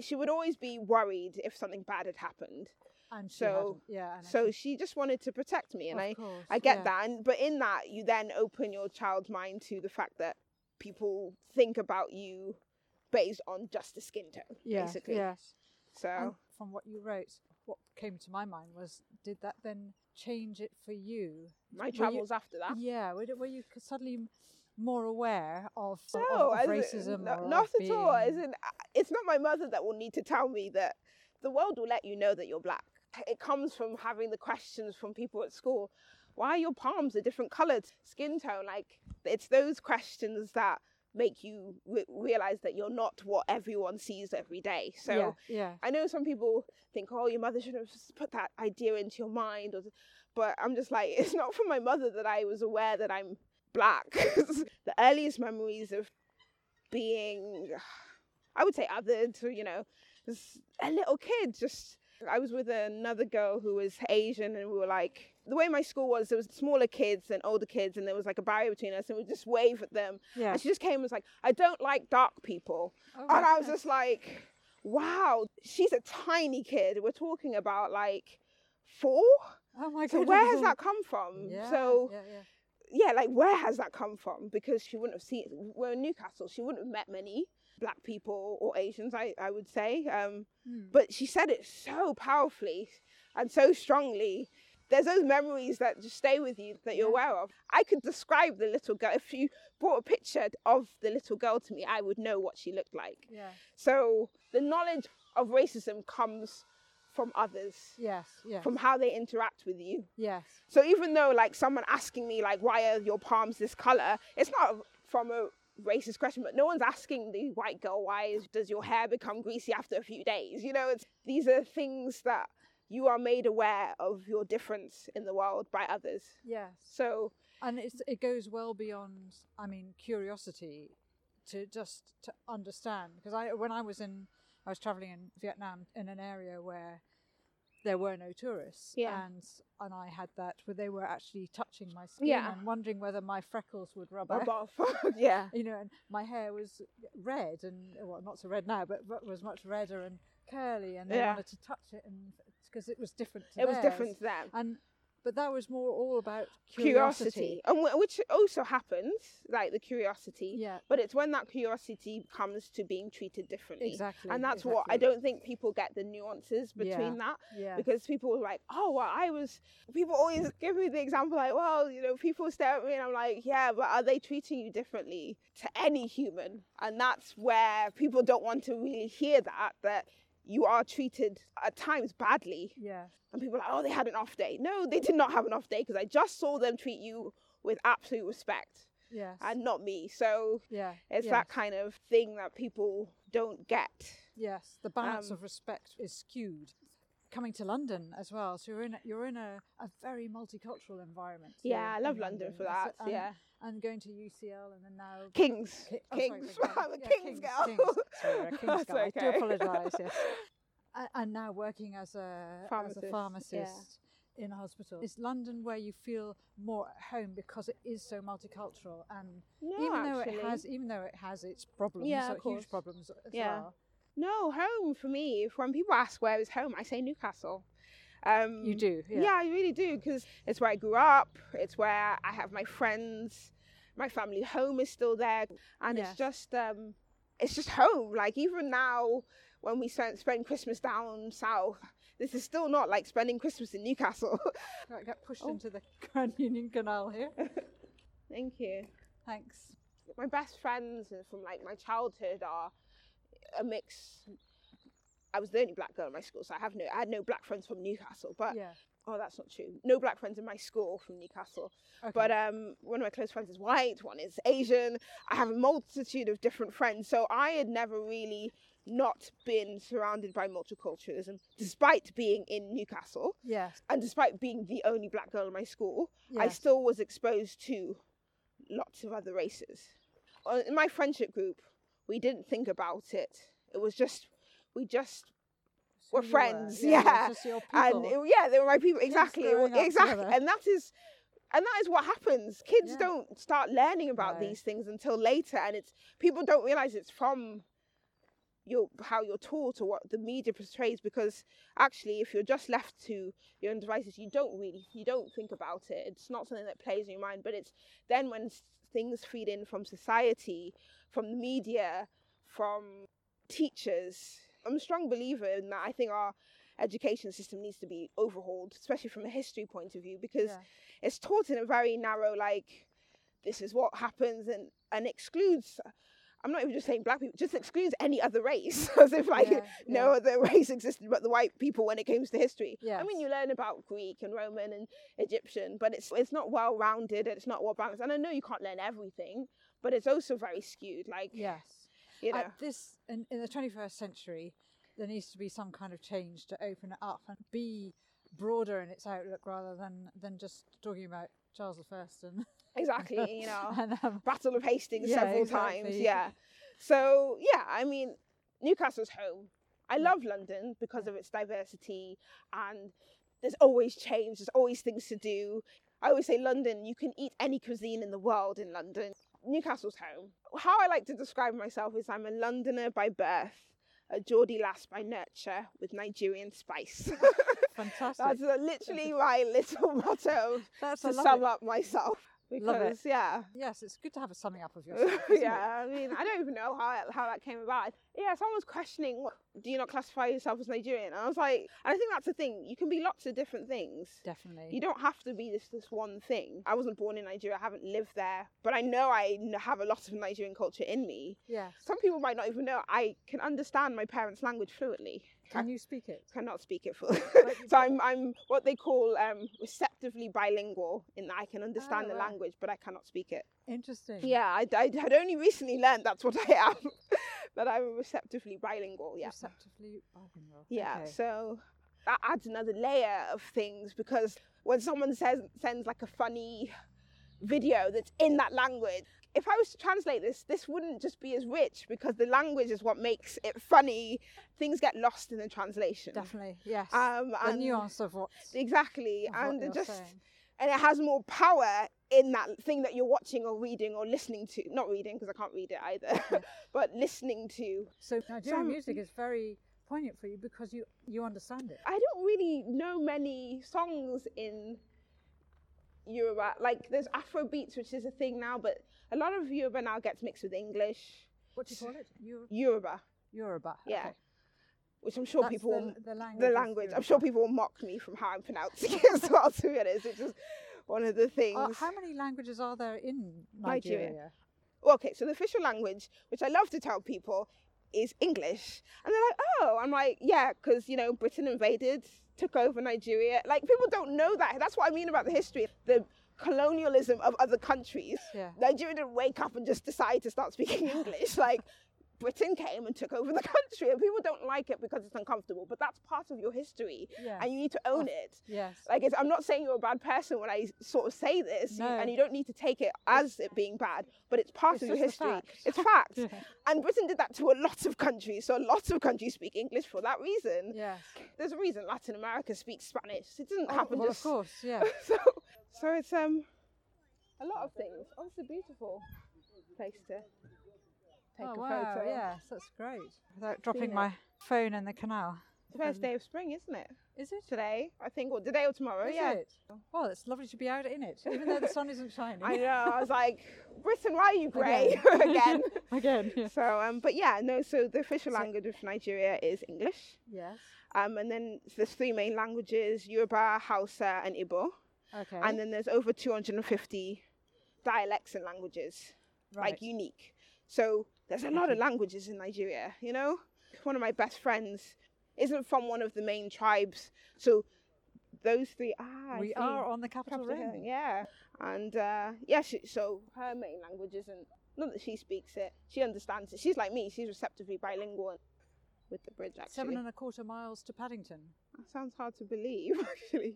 She would always be worried if something bad had happened. And so- yeah. and So she just wanted to protect me, and of I course, I get yeah. that, and but in that you then open your child's mind to the fact that people think about you based on just the skin tone, Yes, basically. Yes. So And from what you wrote, what came to my mind was, did that then change it for you? my Were you- travels after that. Yeah. Were, were you suddenly more aware of, of- No, of, in- racism? no- not of at all. As being- in, uh, it's not my mother that will need to tell me that the world will let you know that you're black. It comes from having the questions from people at school. Why are your palms a different coloured skin tone? Like it's those questions that make you re- realize that you're not what everyone sees every day. So yeah, yeah. I know some people think, oh, your mother should have put that idea into your mind, or, but I'm just like, it's not from my mother that I was aware that I'm black. the earliest memories of being, I would say, othered, you know, as a little kid, just. I was with another girl who was Asian, and we were like, the way my school was, there was smaller kids and older kids, and there was like a barrier between us, and we just wave at them. yeah. And she just came and was like, I don't like dark people. Oh, And I was just like, wow, she's a tiny kid. We're talking about like four. oh my So where has that come from? Yeah, So yeah, yeah. yeah, like where has that come from? Because she wouldn't have seen. We're in Newcastle. She wouldn't have met many black people or Asians. I I would say. Um, Hmm. but she said it so powerfully and so strongly there's those memories that just stay with you that you're Yeah. aware of. I could describe the little girl. If you brought a picture of the little girl to me, I would know what she looked like. Yeah. So the knowledge of racism comes from others, Yes. Yes. from how they interact with you. yes. So even though like someone asking me like why are your palms this color, it's not from a racist question, but no one's asking the white girl why is, does your hair become greasy after a few days? You know, it's these are things that you are made aware of your difference in the world by others. Yes. So and it's, it goes well beyond i mean curiosity to just to understand because i when i was in i was traveling in vietnam in an area where there were no tourists Yeah. and and i had that where they were actually touching my skin Yeah. and wondering whether my freckles would rub rub off off. yeah. you know and my hair was red and well not so red now but, but was much redder and curly and they Yeah. wanted to touch it and because it was different to It was different to them. and but that was more all about Curiosity, and wh- which also happens, like the curiosity. yeah But it's when that curiosity comes to being treated differently. exactly And that's what I don't think people get the nuances between that yeah because people are like, oh, well, I was. People always give me the example like, well, you know, people stare at me and I'm like, yeah, but are they treating you differently to any human? And that's where people don't want to really hear that that you are treated at times badly. yeah And people are like, oh, they had an off day. No, they did not have an off day because I just saw them treat you with absolute respect yes and not me. So yeah it's yes, that kind of thing that people don't get. yes the balance um, of respect is skewed coming to london as well so you're in a, you're in a, a very multicultural environment Yeah, I love London for that. it, and, yeah. And going to ucl and then now Kings. Ki- oh, sorry, Kings. beg I'm a. Yeah, Kings, girl. Kings. Sorry, a Kings That's girl. I do apologise. Yes, and now working as a as Pharmacist, yeah. in a hospital. Is London where you feel more at home because it is so multicultural and No, even though actually. it has even though it has its problems, Yeah, so of course. huge problems as Yeah. well. No, home for me, when people ask where is home, I say Newcastle. Um, You do, Yeah. yeah. I really do because it's where I grew up. It's where I have my friends. My family home is still there, and Yes. it's just um, it's just home. Like even now, when we spend spend Christmas down south, this is still not like spending Christmas in Newcastle. I get pushed Oh. into the Grand Union Canal here. Thank you. Thanks. my best friends from like my childhood are a mix. I was the only black girl in my school, so I have no, I had no black friends from Newcastle. But yeah. oh, that's not true. No black friends in my school from Newcastle. Okay. But um, one of my close friends is white, one is Asian. I have a multitude of different friends, so I had never really not been surrounded by multiculturalism, despite being in Newcastle yes. and despite being the only black girl in my school. I still was exposed to lots of other races. Uh, In my friendship group, we didn't think about it. It was just, we just, Who we're friends, Yeah. yeah. just and it- yeah, they were my people. Exactly, it growing wa- up exactly. together. And that is, and that is what happens. Kids Yeah. don't start learning about No. these things until later, and it's people don't realize it's from your how you're taught or what the media portrays. Because actually, if you're just left to your own devices, you don't really, you don't think about it. It's not something that plays in your mind. But it's then when things feed in from society, from the media, from teachers. I'm a strong believer in that. I think our education system needs to be overhauled, especially from a history point of view, because Yeah. it's taught in a very narrow, like, this is what happens, and and excludes. I'm not even just saying black people, just excludes any other race, as if like Yeah, no yeah. other race existed but the white people when it comes to history. I mean, you learn about Greek and Roman and Egyptian, but it's it's not well rounded, it's not well balanced. And I know you can't learn everything, but it's also very skewed. Like, Yes. You know, At this in, in the 21st century, there needs to be some kind of change to open it up and be broader in its outlook rather than than just talking about Charles I and exactly. You know, and um, Battle of Hastings Yeah, several times. Yeah. So yeah, I mean, Newcastle's home. I love London because of its diversity and there's always change. There's always things to do. I always say London. You can eat any cuisine in the world in London. Newcastle's home. How I like to describe myself is I'm a Londoner by birth, a Geordie lass by nurture with Nigerian spice. fantastic. That's literally my little motto That's to sum it. up myself. Love it. Because yeah, Yes, it's good to have a summing up of yourself. isn't it? yeah, I mean, I don't even know how how that came about. yeah, someone was questioning, what, do you not classify yourself as Nigerian? And I was like, and I think that's the thing. You can be lots of different things. Definitely. You don't have to be this this one thing. I wasn't born in Nigeria. I haven't lived there, but I know I have a lot of Nigerian culture in me. Yeah. Some people might not even know. I can understand my parents' language fluently. Can you speak it? Cannot speak it fully. so I'm I'm what they call um, receptively bilingual in that I can understand Oh, the wow. language, but I cannot speak it. Interesting. Yeah, I, I had only recently learned that's what I am. that I'm receptively bilingual. Yeah. Receptively bilingual. Yeah, Okay. so that adds another layer of things because when someone says sends like a funny video that's in that language, if I was to translate this, this wouldn't just be as rich because the language is what makes it funny. Things get lost in the translation. Definitely. Yes. Um, the and nuance of what. exactly, of and just saying. and it has more power in that thing that you're watching or reading or listening to. Not reading because I can't read it either, but listening to. So Nigerian some- music is very poignant for you because you you understand it. I don't really know many songs in Yoruba. Like there's Afro beats, which is a thing now, but a lot of Yoruba now gets mixed with English. What do you call it? You Yoruba, Yoruba. Yeah. Okay. which I'm sure That's people the, will, the language. the language. I'm sure people will mock me from how I'm pronouncing it as well. To be honest, it's just one of the things. Uh, how many languages are there in Nigeria. Nigeria? Okay, so the official language, which I love to tell people, is English. And they're like, oh, I'm like, yeah, because, you know, Britain invaded, took over Nigeria. Like, people don't know that. That's what I mean about the history. The colonialism of other countries. Yeah. Nigeria didn't wake up and just decide to start speaking English. Like, Britain came and took over the country, and people don't like it because it's uncomfortable, but that's part of your history, Yes. and you need to own it. Yes. Like, it's, I'm not saying you're a bad person when I sort of say this, No. and you don't need to take it as it being bad, but it's part It's of your history. fact. It's fact. Yeah. And Britain did that to a lot of countries, so a lot of countries speak English for that reason. Yes. There's a reason Latin America speaks Spanish. It didn't Oh, happen well, just of course. Yeah. so. So it's um a lot of things. Oh, it's a beautiful place to take oh a wow. photo. Yes, that's great. Without dropping it. my phone in the canal. It's the first day of spring, isn't it? Is it? Today, I think, or today or tomorrow. Is yeah. it? Well, it's lovely to be out in it, even though the sun isn't shining. I know. I was like, Britain, why are you grey Again. again? Again. Yeah. So, um, but yeah, no. So the official So- language of Nigeria is English, Yes. um, and then there's three main languages: Yoruba, Hausa, and Igbo. Okay. And then there's over 250 dialects and languages, right. like unique. So there's a lot of languages in Nigeria. You know, one of my best friends isn't from one of the main tribes, so those three. Ah, we see. are on the capital, Capital ring. yeah. And uh, yeah, she, so her main language isn't not that she speaks it; she understands it. She's like me; she's receptively bilingual with the bridge. Actually, Seven and a quarter miles to Paddington. that sounds hard to believe. Actually,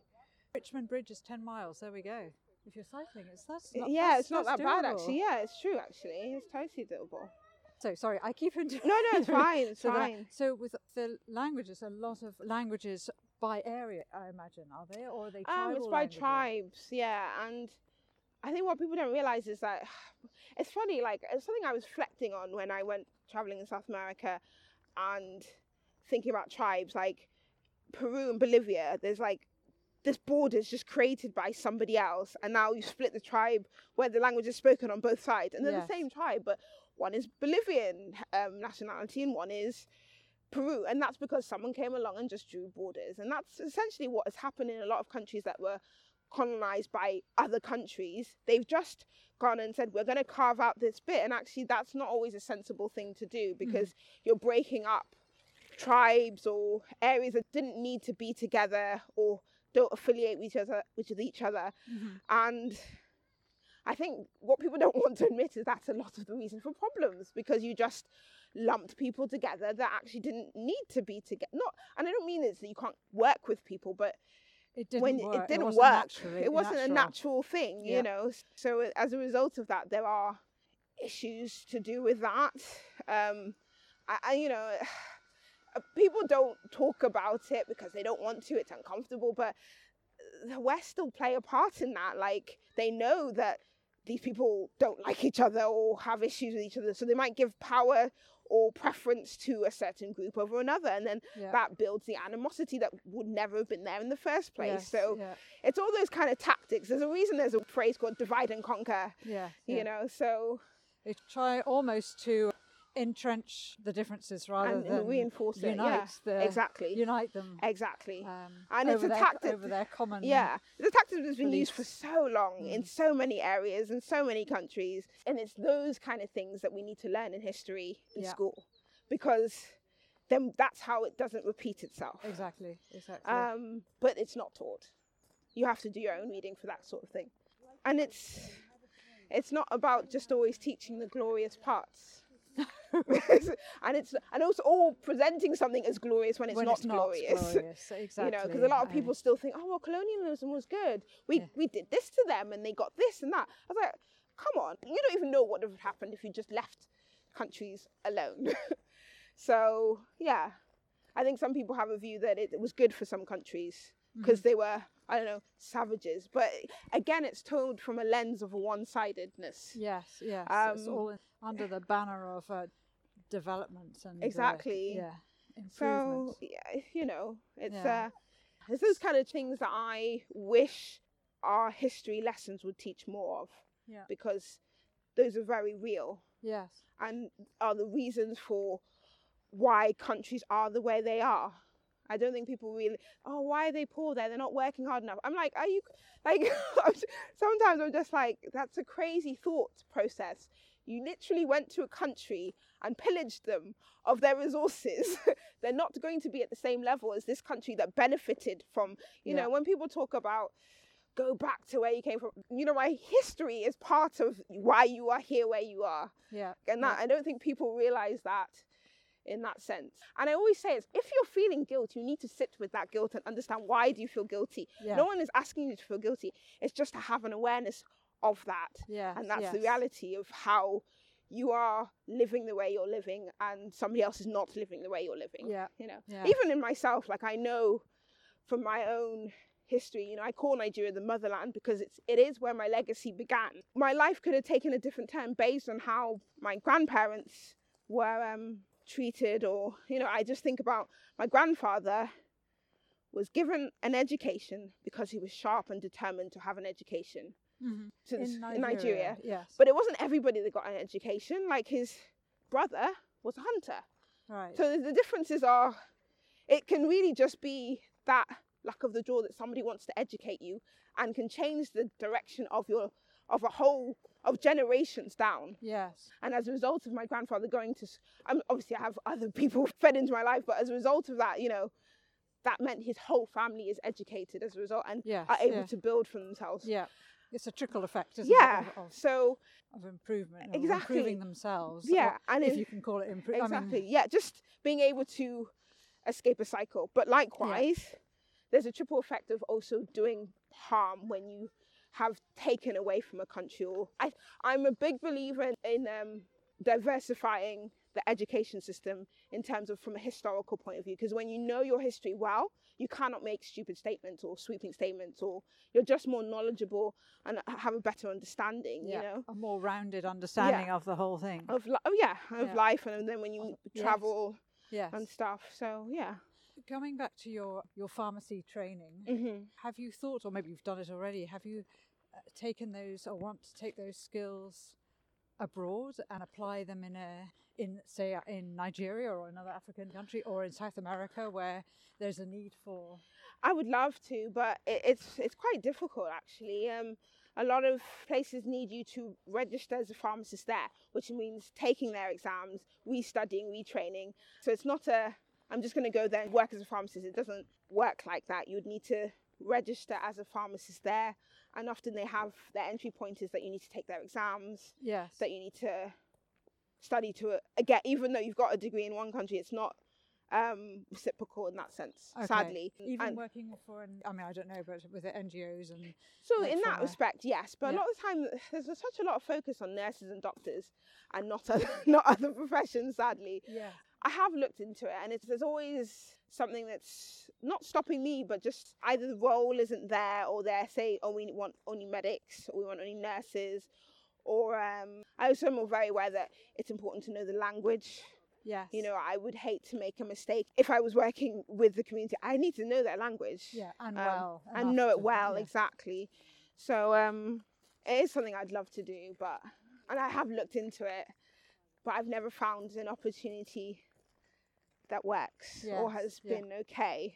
Richmond Bridge is ten miles. There we go. If you're cycling, it's that's not, yeah, that's- it's not that bad. Actually, yeah, it's true. Actually, it's totally doable. So sorry, I keep into No, no, it's fine. It's so fine. so with the languages, a lot of languages by area, I imagine, are they, or are they tribal Um, it's by languages? tribes, yeah. And I think what people don't realize is that it's funny. Like it's something I was reflecting on when I went traveling in South America and thinking about tribes, like Peru and Bolivia. There's like this border is just created by somebody else, and now you split the tribe where the language is spoken on both sides, and they're Yes. the same tribe, but one is Bolivian um, nationality and one is Peru, and that's because someone came along and just drew borders, and that's essentially what has happened in a lot of countries that were colonized by other countries. They've just gone and said we're going to carve out this bit, and actually that's not always a sensible thing to do because you're breaking up tribes or areas that didn't need to be together or don't affiliate with each other with each other. Mhm. and I think what people don't want to admit is that's a lot of the reason for problems because you just lumped people together that actually didn't need to be together. Not, and I don't mean it's that you can't work with people, but It didn't when work. it didn't wasn't work, naturally- it wasn't a natural. natural thing, Yeah. you know. So as a result of that, there are issues to do with that. Um, I, I you know. People don't talk about it because they don't want to. It's uncomfortable, but the West still play a part in that. Like they know that these people don't like each other or have issues with each other, so they might give power or preference to a certain group over another, and then Yeah. that builds the animosity that would never have been there in the first place. Yes, So yeah, it's all those kind of tactics. There's a reason there's a phrase called divide and conquer, yeah, you yeah. know. So They try almost to entrench the differences rather and, than reinforce it. unite Yeah, the exactly. unite them. exactly. Um, And it's a their, tactic- over their common. Yeah, the tactic has been used for so long in Mm. so many areas and so many countries, and it's those kind of things that we need to learn in history in Yeah. school, because then that's how it doesn't repeat itself. Exactly. Exactly. Um, but it's not taught. You have to do your own reading for that sort of thing, and it's it's not about just always teaching the glorious parts. and it's and also all presenting something as glorious when it's when not it's not glorious. glorious. Exactly. You know, because a lot of people still think, oh, well, colonialism was good. We Yeah. we did this to them, and they got this and that. I was like, come on, you don't even know what would have happened if you just left countries alone. so yeah, I think some people have a view that it, was good for some countries Mm-hmm. because they were, I don't know, savages. But again, it's told from a lens of one-sidedness. Yes, yes. it's Um, all under the banner of uh, development and uh, Exactly. yeah, So yeah, you know, it's Yeah. uh, it's those kind of things that I wish our history lessons would teach more of. Yeah. Because those are very real yes, and are the reasons for why countries are the way they are. I don't think people really, oh, why are they poor there? They're not working hard enough. I'm like, are you, like, sometimes I'm just like, that's a crazy thought process. You literally went to a country and pillaged them of their resources. They're not going to be at the same level as this country that benefited from, you Yeah. know, when people talk about go back to where you came from, you know, my history is part of why you are here where you are yeah, and that I don't think people realize that in that sense. And I always say is if you're feeling guilt, you need to sit with that guilt and understand why do you feel guilty. yeah, No one is asking you to feel guilty. It's just to have an awareness of that. yes, And that's the reality of how you are living the way you're living and somebody else is not living the way you're living. Yeah, You know. yeah, Even in myself, like I know from my own history, you know, I call Nigeria the motherland because it's it is where my legacy began. My life could have taken a different turn based on how my grandparents were um, treated, or you know, I just think about my grandfather was given an education because he was sharp and determined to have an education Mhm. to this, in in Nigeria, Nigeria. yes, But it wasn't everybody that got an education. Like his brother was a hunter. right, So the, the differences are, it can really just be that luck of the draw that somebody wants to educate you and can change the direction of your of a whole of generations down. yes, And as a result of my grandfather going to, I'm obviously I have other people fed into my life, but as a result of that, you know, that meant his whole family is educated as a result and yes, are able yeah, to build for themselves. yeah. It's a trickle effect, isn't Yeah. it? Of, So of improvement, Exactly. improving themselves. yeah, and if it- you can call it improvement. Exactly. I mean, yeah, just being able to escape a cycle. But likewise, there's a triple effect of also doing harm when you have taken away from a country. Or I, I'm a big believer in, in um, diversifying the education system in terms of from a historical point of view. Because when you know your history well, you cannot make stupid statements or sweeping statements, or you're just more knowledgeable and have a better understanding. yeah, You know. a more rounded understanding of the whole thing. Of li- oh yeah, of Yeah. life, and then when you Yes. travel yes. and stuff. So yeah. Coming back to your, your pharmacy training, hmm have you thought, or maybe you've done it already, have you uh, taken those or want to take those skills abroad and apply them in a in say uh, in Nigeria or another African country or in South America where there's a need for I would love to, but it, it's it's quite difficult actually. Um, a lot of places need you to register as a pharmacist there, which means taking their exams, restudying, retraining. So it's not a I'm just going to go there and work as a pharmacist. It doesn't work like that. You'd need to register as a pharmacist there, and often they have their entry point is that you need to take their exams. yes that you need to study to again even though you've got a degree in one country it's not um reciprocal in that sense Okay. sadly even And working for an, I mean I don't know but with the NGOs and so in that respect yes but a lot of the time there's such a lot of focus on nurses and doctors and not other, not other professions sadly yeah i have looked into it and it's there's always something that's not stopping me but just either the role isn't there or they're saying oh we want only medics or we want only nurses or um, I also am very aware that it's important to know the language yes You know, I would hate to make a mistake if I was working with the community. I need to know their language yeah and um, well and enough know it well, yeah. exactly. So um, it is something I'd love to do, but and I have looked into it. but I've never found an opportunity that works or has yeah. been okay.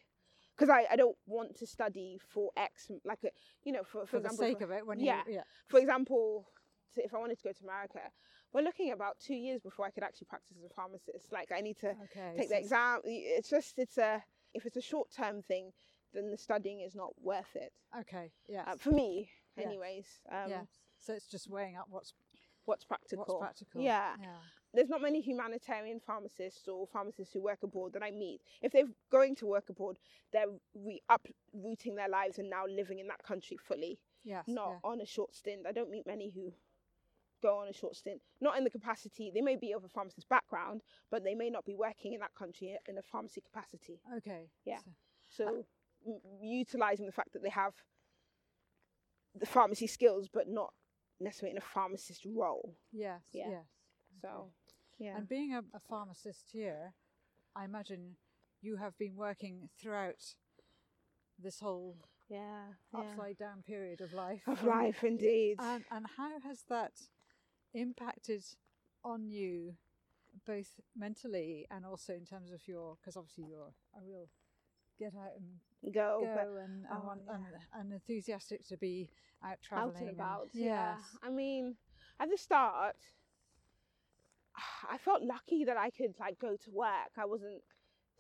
Because I, I don't want to study for X, like a, you know, for, for, for the example, sake for- of it when yeah. you yeah for example, so if I wanted to go to America, we're looking at about two years before I could actually practice as a pharmacist. Like I need to okay take the exam. It's just it's a if it's a short term thing, then the studying is not worth it okay yes uh, for me, Yes. anyways. Um, yes so it's just weighing up what's What's practical? what's practical Yeah. yeah There's not many humanitarian pharmacists or pharmacists who work abroad that I meet. If they're going to work abroad, they're re- uprooting their lives and now living in that country fully, yes not yeah. on a short stint. I don't meet many who go on a short stint, not in the capacity. They may be of a pharmacist background, but they may not be working in that country in a pharmacy capacity. okay Yeah. so- So, uh, m- utilizing the fact that they have the pharmacy skills, but not necessarily in a pharmacist role. yes Yeah. yes So, Okay. Yeah. And being a, a pharmacist here, I imagine you have been working throughout this whole yeah, yeah. upside down period of life. Of life, indeed. And, and how has that impacted on you, both mentally and also in terms of your, because obviously you're a real get out and go, go and, oh, want, and, yeah. and enthusiastic to be out traveling. out and about. Yeah. yes. I mean, at the start, I felt lucky that I could like go to work. I wasn't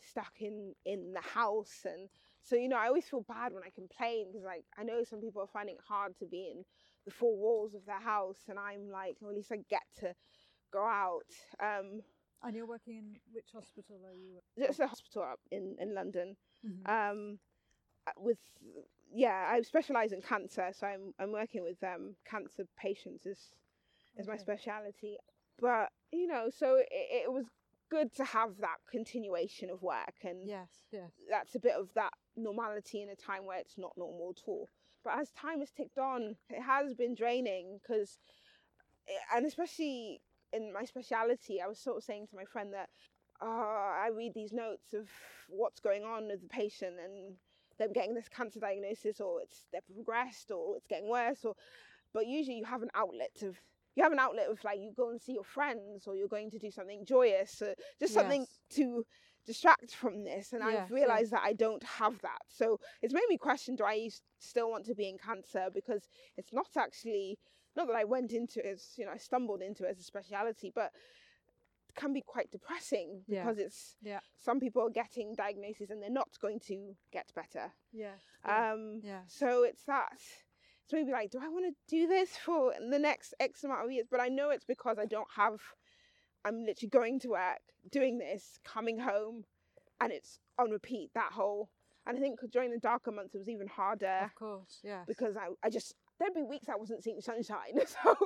stuck in in the house, and so you know, I always feel bad when I complain because like I know some people are finding it hard to be in the four walls of their house, and I'm like, well, at least I get to go out. Um, And you're working in which hospital are you? at? it's a hospital up in in London. Mhm. um, uh, with yeah, I specialize in cancer, so I'm I'm working with um, cancer patients is is my Okay. speciality. But you know, so it, it was good to have that continuation of work, and Yes, yes. that's a bit of that normality in a time where it's not normal at all. But as time has ticked on, it has been draining because, and especially in my speciality, I was sort of saying to my friend that uh, I read these notes of what's going on with the patient and them getting this cancer diagnosis, or it's they've progressed, or it's getting worse, or but usually you have an outlet of you have an outlet of like you go and see your friends, or you're going to do something joyous, or just something Yes. to distract from this and Yeah, i've yeah. realized that i don't have that so it's made me question do i still want to be in cancer because it's not actually not that i went into it as you know i stumbled into it as a speciality but it can be quite depressing Yeah. because it's Yeah. some people are getting diagnoses and they're not going to get better Yes. um yeah. so it's that it's maybe like do i want to do this for the next x amount of years but i know it's because i don't have i'm literally going to work doing this coming home and it's on repeat that whole and i think during the darker months it was even harder Of course, yes. because i, I just there'd be weeks i wasn't seeing sunshine so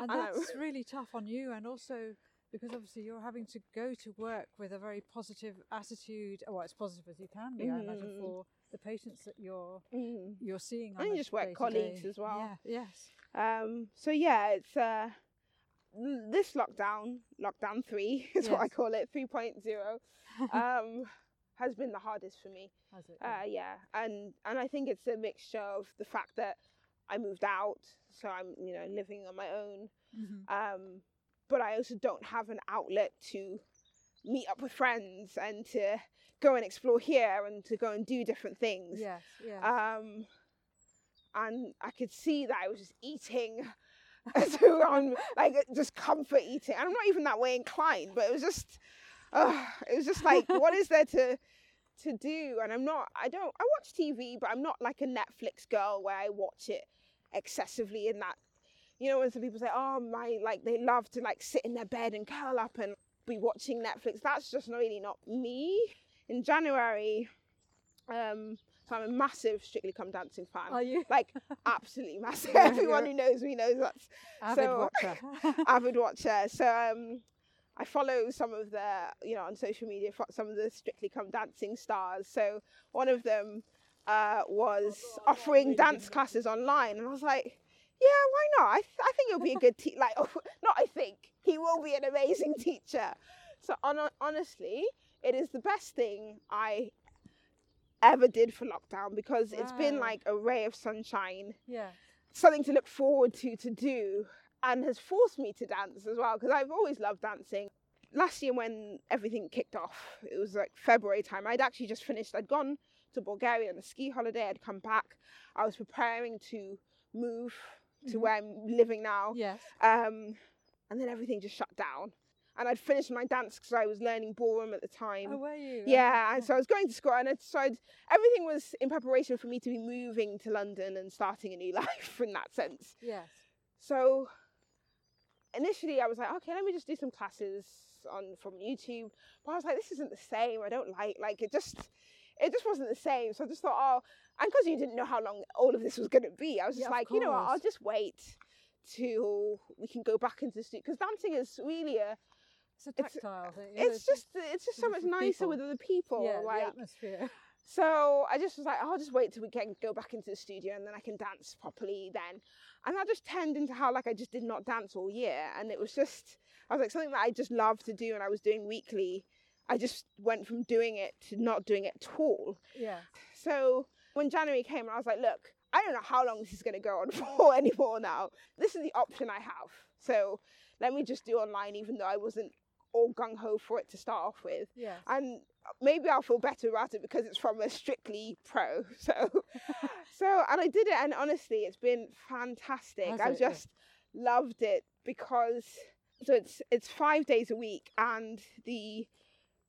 and that's really tough on you, and also because obviously you're having to go to work with a very positive attitude. Well, as positive as you can be, I imagine, Mm. for the patients that you're mm. you're seeing. And just work colleagues as well. Yeah. Yes. Um, so yeah, it's uh, this lockdown, lockdown three is what I call it, 3.0, um, has been the hardest for me. Has it? Uh, yeah, and and I think it's a mixture of the fact that I moved out, so I'm you know living on my own, Mhm. um, but I also don't have an outlet to meet up with friends and to go and explore here and to go and do different things. Yes. Yes. Um, and I could see that I was just eating so on like just comfort eating. And I'm not even that way inclined, but it was just uh, it was just like what is there to to do? And I'm not I don't I watch TV, but I'm not like a Netflix girl where I watch it excessively in that you know when some people say, Oh my like they love to like sit in their bed and curl up and be watching Netflix. That's just really not me. In January, um so I'm a massive Strictly Come Dancing fan. Are you Like absolutely massive. Yeah, Everyone who knows me knows that's avid so- watcher? avid watcher. So um, I follow some of the, you know, on social media, some of the Strictly Come Dancing stars. So one of them uh, was offering dance classes online, and I was like, yeah, why not? I, th- I think he'll be a good teacher. Like, not I think he will be an amazing teacher. So hon- honestly, it is the best thing I ever did for lockdown because it's been like a ray of sunshine yeah. something to look forward to to do and has forced me to dance as well because I've always loved dancing. Last year, when everything kicked off, it was like February time. I'd actually just finished. I'd gone to Bulgaria on a ski holiday. I'd come back. I was preparing to move to Mhm. where I'm living now. Yes. Um, and then everything just shut down. And I'd finished my dance because I was learning ballroom at the time. Oh, were you? Yeah, and so I was going to school, and I'd, so I'd, everything was in preparation for me to be moving to London and starting a new life in that sense. Yes. So initially, I was like, okay, let me just do some classes on from YouTube. But I was like, this isn't the same. I don't like like it. Just it just wasn't the same. So I just thought, oh, and because you didn't know how long all of this was going to be, I was just Yeah, like, you know what, I'll just wait till we can go back into the studio because dancing is really a It's a It's- tactile thing. you know, it's just it's just so much nicer people. with other people yeah, like the atmosphere. so I just was like, I'll just wait till we can go back into the studio and then I can dance properly then. And that just turned into how like I just did not dance all year. And it was just, I was like, something that I just loved to do and I was doing weekly. I just went from doing it to not doing it at all. Yeah. So when January came, I was like, look, I don't know how long this is going to go on for anymore now. This is the option I have. So let me just do online, even though I wasn't all gung ho for it to start off with Yeah. and maybe I'll feel better about it because it's from a strictly pro. So, so and I did it, and honestly, it's been fantastic. Has I've it? Yeah. just loved it because so it's it's five days a week, and the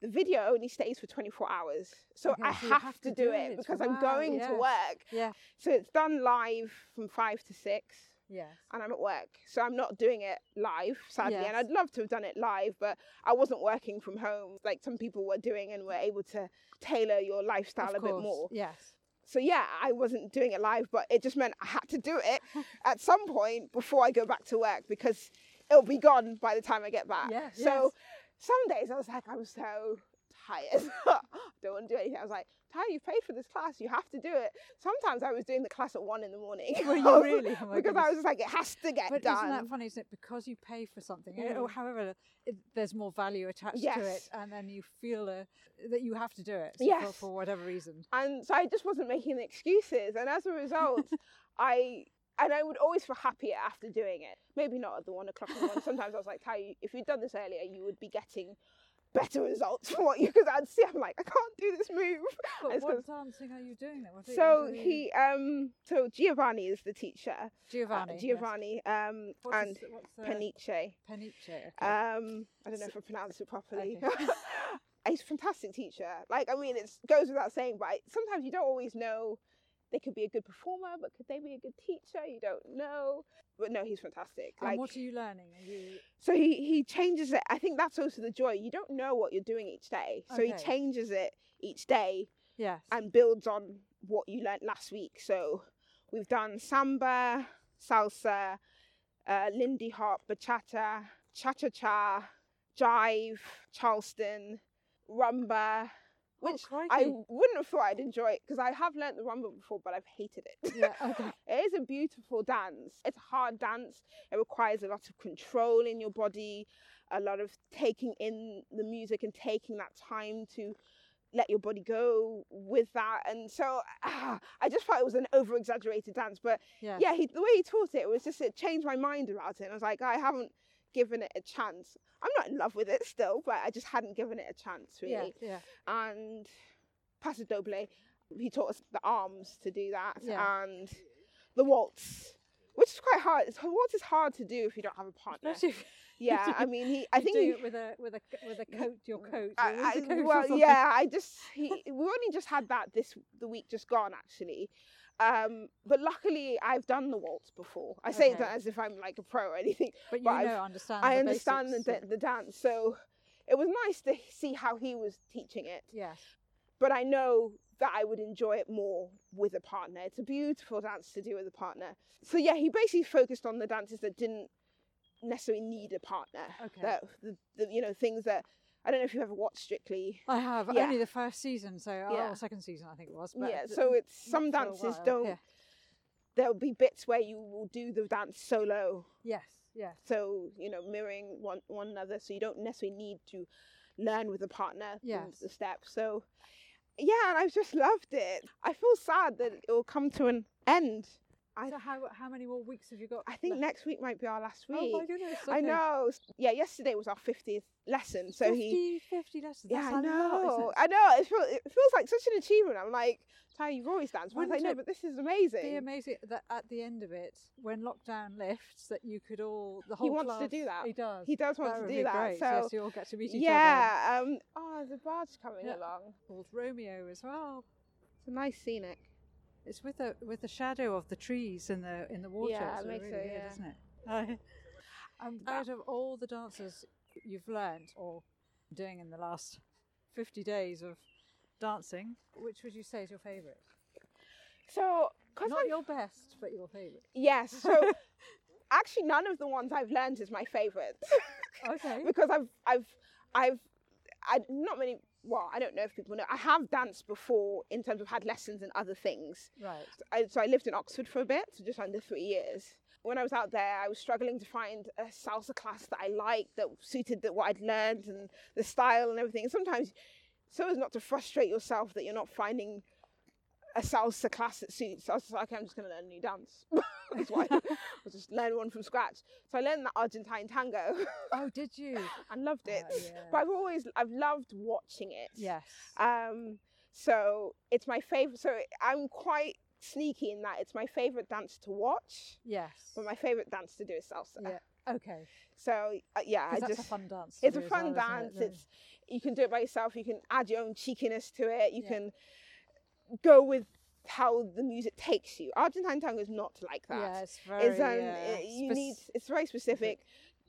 the video only stays for 24 hours. So Okay, I so have, have to do do it it. because I'm going yes. to work. Yeah. So it's done live from five to six Yes. and I'm at work. So I'm not doing it live, sadly. And I'd love to have done it live, but I wasn't working from home like some people were doing and were able to tailor your lifestyle of a bit more. Yes. So yeah, I wasn't doing it live, but it just meant I had to do it at some point before I go back to work because it'll be gone by the time I get back. Yes, So some days I was like, I was so tired. Don't want to do anything. I was like, Ty, you paid for this class. You have to do it. Sometimes I was doing the class at one in the morning. Were you really? Oh because I was just like, it has to get But done. isn't that funny? Isn't it? Because you pay for something, eh, or Mm. however, it, there's more value attached to it, and then you feel uh, that you have to do it so for, Yes. for whatever reason. and so I just wasn't making excuses. And as a result, I and I would always feel happier after doing it. Maybe not at the one o'clock in the morning. Sometimes I was like, Ty, if you'd done this earlier, you would be getting better results from what you because I'd see I'm like, I can't do this move. But what dancing are you doing then? So you- he um so Giovanni is the teacher. uh, Giovanni. yes. Giovanni um What's and his- the Pernice. Pernice. Okay. Um I don't know if I pronounced it properly. Okay. He's a fantastic teacher. Like I mean it goes without saying, but I, sometimes you don't always know they could be a good performer, but could they be a good teacher? You don't know. But no, he's fantastic. and Like what are you learning? Are you so he he changes it. I think that's also the joy. You don't know what you're doing each day. So he changes it each day yes? and builds on what you learnt last week. So we've done samba, salsa, uh, Lindy hop, bachata, cha cha cha, jive, Charleston, rumba, Oh, which I wouldn't have thought I'd enjoy it because I have learnt the rumba before, but I've hated it. yeah. Okay. It is a beautiful dance. It's a hard dance. It requires a lot of control in your body, a lot of taking in the music and taking that time to let your body go with that. And so ah, I just thought it was an over exaggerated dance. But Yes. yeah, he, the way he taught it, it was just, it changed my mind about it. And I was like, I haven't given it a chance. I'm not in love with it still, but I just hadn't given it a chance really Yeah. Yeah. and Paso Doble. He taught us the arms to do that Yeah. and the waltz, which is quite hard. It's- Waltz is hard to do if you don't have a partner. Yeah, I mean, he. I think do he, it with a with a with a coat. Your coat. I, I- coat well, yeah, I just he, we only just had that this the week just gone actually. Um, but luckily, I've done the waltz before. I say Okay. that as if I'm like a pro or anything. But you but I've- understand. I understand the, basics da- of- the dance, so it was nice to see how he was teaching it. Yes. but I know that I would enjoy it more with a partner. It's a beautiful dance to do with a partner. So yeah, he basically focused on the dances that didn't necessarily need a partner. Okay. That the, the you know things that I don't know if you've ever watched Strictly. I have Yeah. only the first season, so oh, Yeah. or second season I think it was. But yeah, so it's some dances don't. Yeah. There'll be bits where you will do the dance solo, Yes. Yes. so you know mirroring one one another, so you don't necessarily need to learn with a partner Yes. the steps. So yeah, and I've just loved it. I feel sad that it will come to an end I- so how how many more weeks have you got? I think left? next week might be our last week. Oh my goodness! I know. Yeah, yesterday was our 50th lesson. So 50, he 50 lessons. Yeah, That's I a lot, know. it? I know. It feels, it feels like such an achievement. I'm like, Ty, you've always danced. But I was like, no, but this is amazing. be amazing that at the end of it, when lockdown lifts, that you could all the whole He wants to do that. He does. He does want That to do that. Great. So, yes, you all get to meet each other. yeah. Um, oh, the barge coming Yeah. along. Called Romeo as well. It's a nice scenic. It's with the with the shadow of the trees in the in the water. Yeah, it makes really it, weird, yeah. isn't it? um, out of all the dances you've learned or doing in the last fifty days of dancing, which would you say is your favourite? So, because Not I'm your best, but your favourite. Yes. So actually, none of the ones I've learned is my favourite Okay. because I've I've I've I not many. Well, I don't know if people know. I have danced before in terms of had lessons and other things. Right. I, so I lived in Oxford for a bit, so just under three years. When I was out there, I was struggling to find a salsa class that I liked that suited the, what I'd learned and the style and everything. And sometimes, so as not to frustrate yourself that you're not finding a salsa class that suits, I was like, I'm just going to learn a new dance. That's why I'll just learn one from scratch. So I learned that Argentine tango Oh, did you? and loved it. Ah, yeah. But I've always, I've loved watching it. Yes. Um, so it's my favorite. So I'm quite sneaky in that it's my favorite dance to watch, yes. but my favorite dance to do is salsa. Yeah. Okay. So uh, yeah, I just a fun dance. it's a fun well, isn't it? dance. It's you can do it by yourself. You can add your own cheekiness to it. You Yeah. can go with how the music takes you. Argentine tango is not like that. Yeah, it's very. It's, um, uh, uh, you spec- need it's very specific.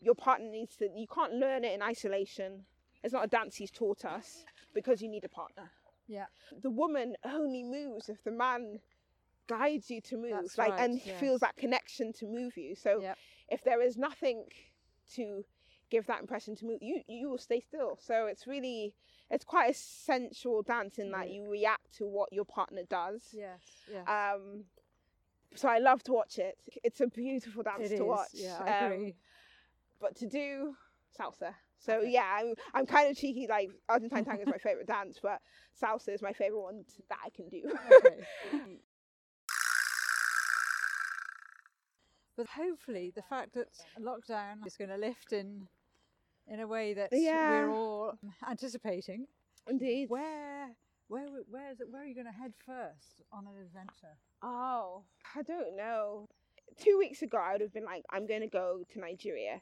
Your partner needs to. You can't learn it in isolation. It's not a dance he's taught us because you need a partner. Yeah. The woman only moves if the man guides you to move, That's like right, and yes. feels that connection to move you. So Yep. if there is nothing to give that impression to move, you you will stay still. So it's really it's quite a sensual dance in that Yeah. you react to what your partner does. Yes. Yes. Um, so I love to watch it. It's a beautiful dance It to is, watch. Yeah, I Um, agree. but to do salsa. So yeah, I'm I'm kind of cheeky. Like Argentine tango is my favorite dance, but salsa is my favorite one that I can do. okay. But hopefully, the fact that lockdown is going to lift in in a way that Yeah. we're all anticipating. Indeed. Where, where, where is it? Where are you going to head first on an adventure? Oh, I don't know. Two weeks ago, I would have been like, I'm going to go to Nigeria.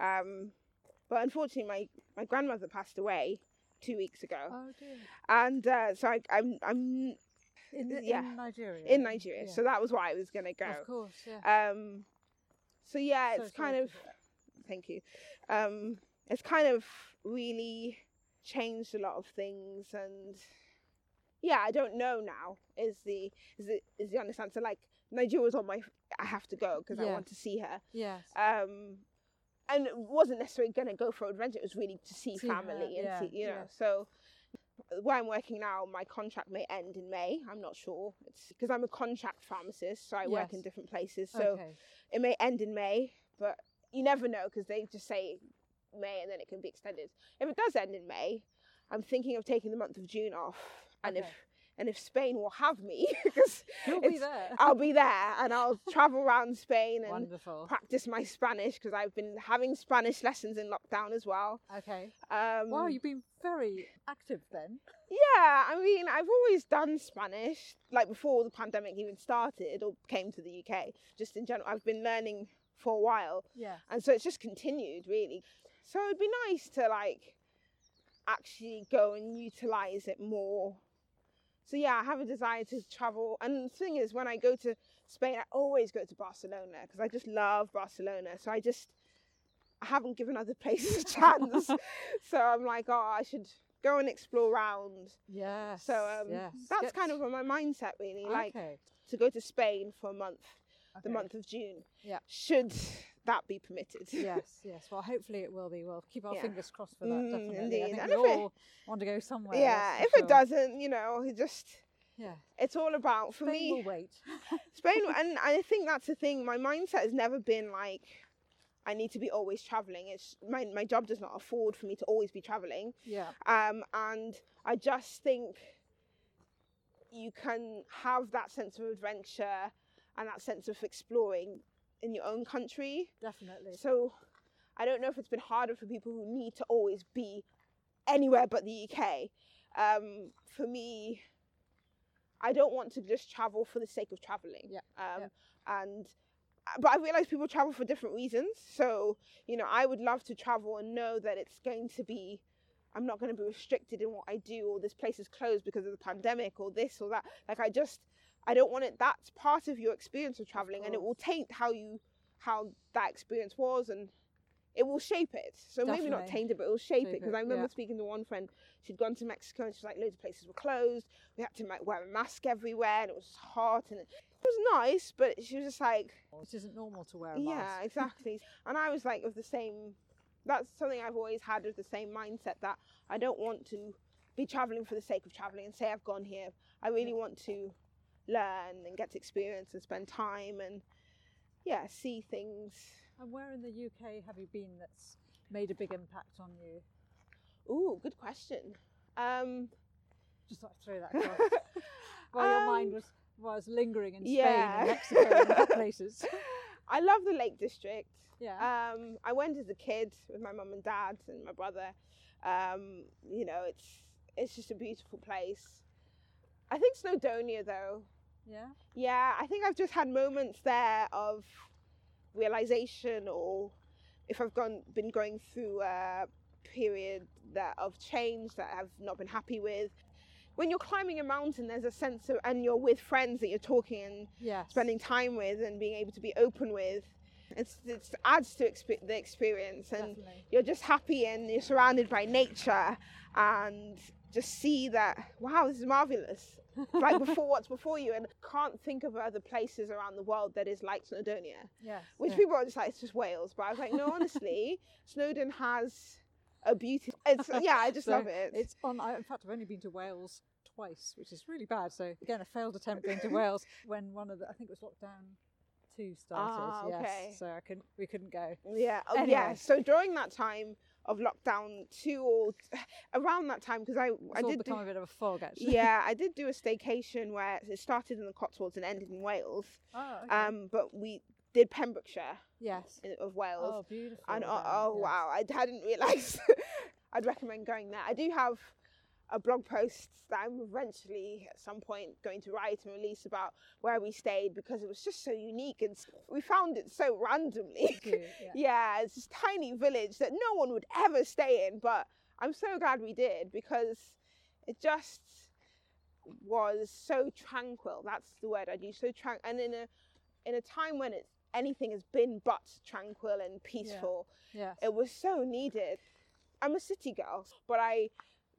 Um, but unfortunately, my, my grandmother passed away two weeks ago. Oh dear. And uh, so I, I'm, I'm In, the, yeah, in Nigeria. in Nigeria. Yeah. So that was why I was going to go. Of course, yeah. Um, so yeah, it's sorry kind of, thank you. Um, it's kind of really changed a lot of things and yeah, I don't know now is the, is the, is the honest answer. Like Nigeria was on my, I have to go because I want to see her. Yes. Um, and it wasn't necessarily going to go for adventure. It was really to see, See her, family and yeah, see, you know. yeah. So where I'm working now, my contract may end in May. I'm not sure. It's because I'm a contract pharmacist, so I work in different places. So okay. it may end in May, but you never know because they just say May and then it can be extended. If it does end in May, I'm thinking of taking the month of June off, and if and if Spain will have me, because be. I'll be there and I'll travel around Spain and Wonderful. practice my Spanish because I've been having Spanish lessons in lockdown as well. Okay. Um, Wow, you've been very active then. Yeah, I mean, I've always done Spanish, like before the pandemic even started or came to the UK. Just in general, I've been learning for a while, Yeah. and so it's just continued really. So it'd be nice to like actually go and utilize it more. So yeah, I have a desire to travel, and the thing is, when I go to Spain, I always go to Barcelona because I just love Barcelona. So I just I haven't given other places a chance. so I'm like, oh, I should go and explore around. Yeah. So um, yes. that's Get- kind of my mindset really, like okay. to go to Spain for a month, the month of June. Yeah. Should that be permitted? yes, yes. Well, hopefully it will be. We'll keep our Yeah. fingers crossed for that. Mm, definitely. I think And we if it- want to go somewhere. yeah. If for it doesn't, you know, it just yeah. it's all about for Spain me will wait. Spain, and I think that's the thing. My mindset has never been like. I need to be always traveling. It's my my job does not afford for me to always be traveling. Yeah. Um, and I just think you can have that sense of adventure and that sense of exploring in your own country. Definitely. So I don't know if it's been harder for people who need to always be anywhere but the UK. Um, for me, I don't want to just travel for the sake of traveling. Yeah, Um, yeah. And but I realize people travel for different reasons. So you know, I would love to travel and know that it's going to be. I'm not going to be restricted in what I do, or this place is closed because of the pandemic, or this or that. Like I just, I don't want it. That's part of your experience of traveling, and it will taint how you, how that experience was, and it will shape it. So maybe not taint it, but it will shape, Shape it. Because I remember yeah. speaking to one friend. She'd gone to Mexico, and she's like, loads of places were closed. We had to like, wear a mask everywhere, and it was hot, and it was nice, but she was just like, It isn't normal to wear a mask. yeah, exactly. and I was like of the same. That's something I've always had of the same mindset that I don't want to be traveling for the sake of traveling and say I've gone here. I really want to learn and get experience and spend time and yeah, see things. And where in the UK have you been that's made a big impact on you? Ooh, good question. Um, Just like throw that across. While your mind Um, was was lingering in Spain yeah. and Mexico and other places. I love the Lake District. Yeah. Um, I went as a kid with my mum and dad and my brother. Um, you know, it's it's just a beautiful place. I think Snowdonia though. Yeah. Yeah, I think I've just had moments there of realization, or if I've gone been going through a period that of change that I've not been happy with. When you're climbing a mountain, there's a sense of, and you're with friends that you're talking and Yes. spending time with and being able to be open with. It's, it adds to expe- the experience, and Definitely. you're just happy and you're surrounded by nature, and just see that wow, this is marvelous. Like before, what's before you, and can't think of other places around the world that is like Snowdonia. Yes. Which yeah. people are just like, it's just Wales, but I was like, no, honestly, Snowdon has a beauty. It's yeah, I just So love it. It's on. I, in fact, I've only been to Wales twice, which is really bad. So again, a failed attempt going to Wales when one of the I think it was lockdown two started. Ah, yes. okay. So I couldn't. We couldn't go. Yeah. Oh, Anyway. yeah. So during that time of lockdown two or around that time, because I It's I all did become do, a bit of a fog actually. yeah I did do a staycation where it started in the Cotswolds and ended in Wales. Oh. Okay. Um, but we did Pembrokeshire yes. in, of Wales. Oh, beautiful. and oh, oh yes. wow, I hadn't realised. I'd recommend going there. I do have a blog post that I'm eventually at some point going to write and release about where we stayed because it was just so unique and we found it so randomly. Do, yeah. yeah, it's this tiny village that no one would ever stay in, but I'm so glad we did because it just was so tranquil. That's the word I'd use. So tranquil, and in a in a time when it's anything has been but tranquil and peaceful, Yes. it was so needed. I'm a city girl, but I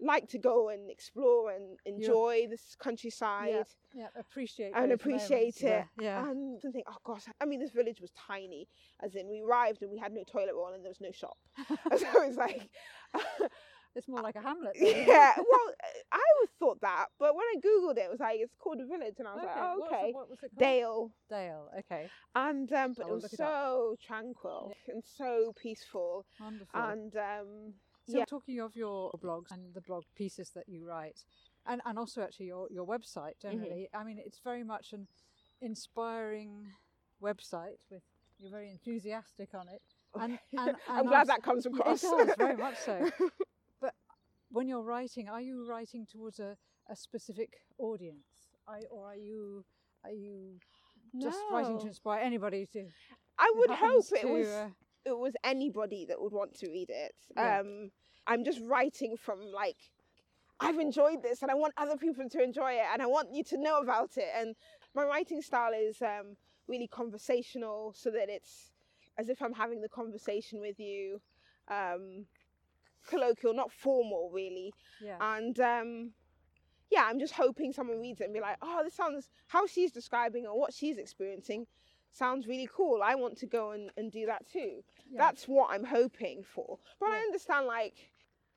like to go and explore and enjoy this countryside yeah. Appreciate. It. And appreciate moments, it. Yeah. And think, oh gosh, I mean, this village was tiny, as in we arrived and we had no toilet roll and there was no shop. so it's like, It's more like a hamlet. yeah. Well, I always thought that, but when I googled it, it was like it's called a village, and I was like, oh, okay, what was it called? Dale. Dale. Okay. And um, but I it was look it so tranquil and so peaceful, Wonderful. and um, So yeah. talking of your blogs and the blog pieces that you write, and, and also actually your, your website Mm-hmm. generally, I mean, it's very much an inspiring website with you're very enthusiastic on it. And, and, I'm and glad also- that comes across. It does very much so. But when you're writing, are you writing towards a, a specific audience, I, or are you are you just writing to inspire anybody to? I would hope it was uh, it was anybody that would want to read it. Yeah. Um, I'm just writing from like, I've enjoyed this and I want other people to enjoy it and I want you to know about it. And my writing style is um, really conversational so that it's as if I'm having the conversation with you, um, colloquial, not formal really. yeah. And um, yeah, I'm just hoping someone reads it and be like, oh, this sounds, how she's describing or what she's experiencing sounds really cool. I want to go and, and do that too. yeah. That's what I'm hoping for. But I understand, like,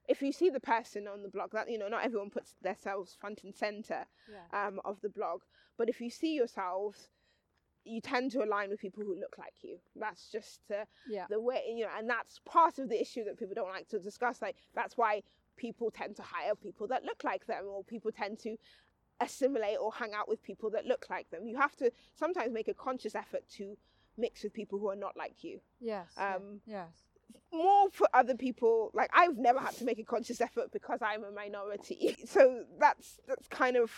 if you see the person on the blog, that, you know, not everyone puts themselves front and center yeah. um, of the blog. But if you see yourselves, you tend to align with people who look like you. That's just uh, yeah. the way, you know, and that's part of the issue that people don't like to discuss. Like, that's why people tend to hire people that look like them, or people tend to assimilate or hang out with people that look like them. You have to sometimes make a conscious effort to mix with people who are not like you. Yes. Um, yes. More for other people, like I've never had to make a conscious effort because I'm a minority. So that's that's kind of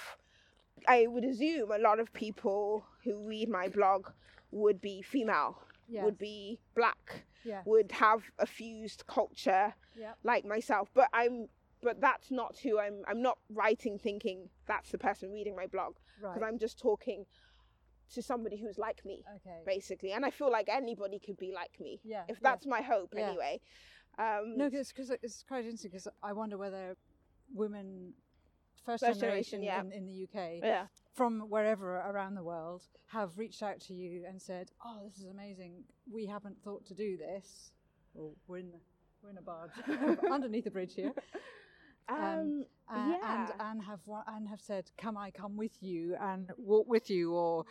I would assume a lot of people who read my blog would be female, Yes. would be black, Yes. would have a fused culture Yeah. like myself. But I'm but that's not who I'm I'm not writing thinking that's the person reading my blog Right. because I'm just talking to somebody who's like me okay. basically and I feel like anybody could be like me Yeah. if yeah. that's my hope Yeah. anyway. Um No, because it's quite interesting because I wonder whether women, first, First generation, generation, in, in the UK, yeah. from wherever around the world, have reached out to you and said, "Oh, this is amazing. We haven't thought to do this. Well, we're in, we're in a barge underneath the bridge here, Um, and Yeah. and have and have said, "Can I come with you and walk with you?" Or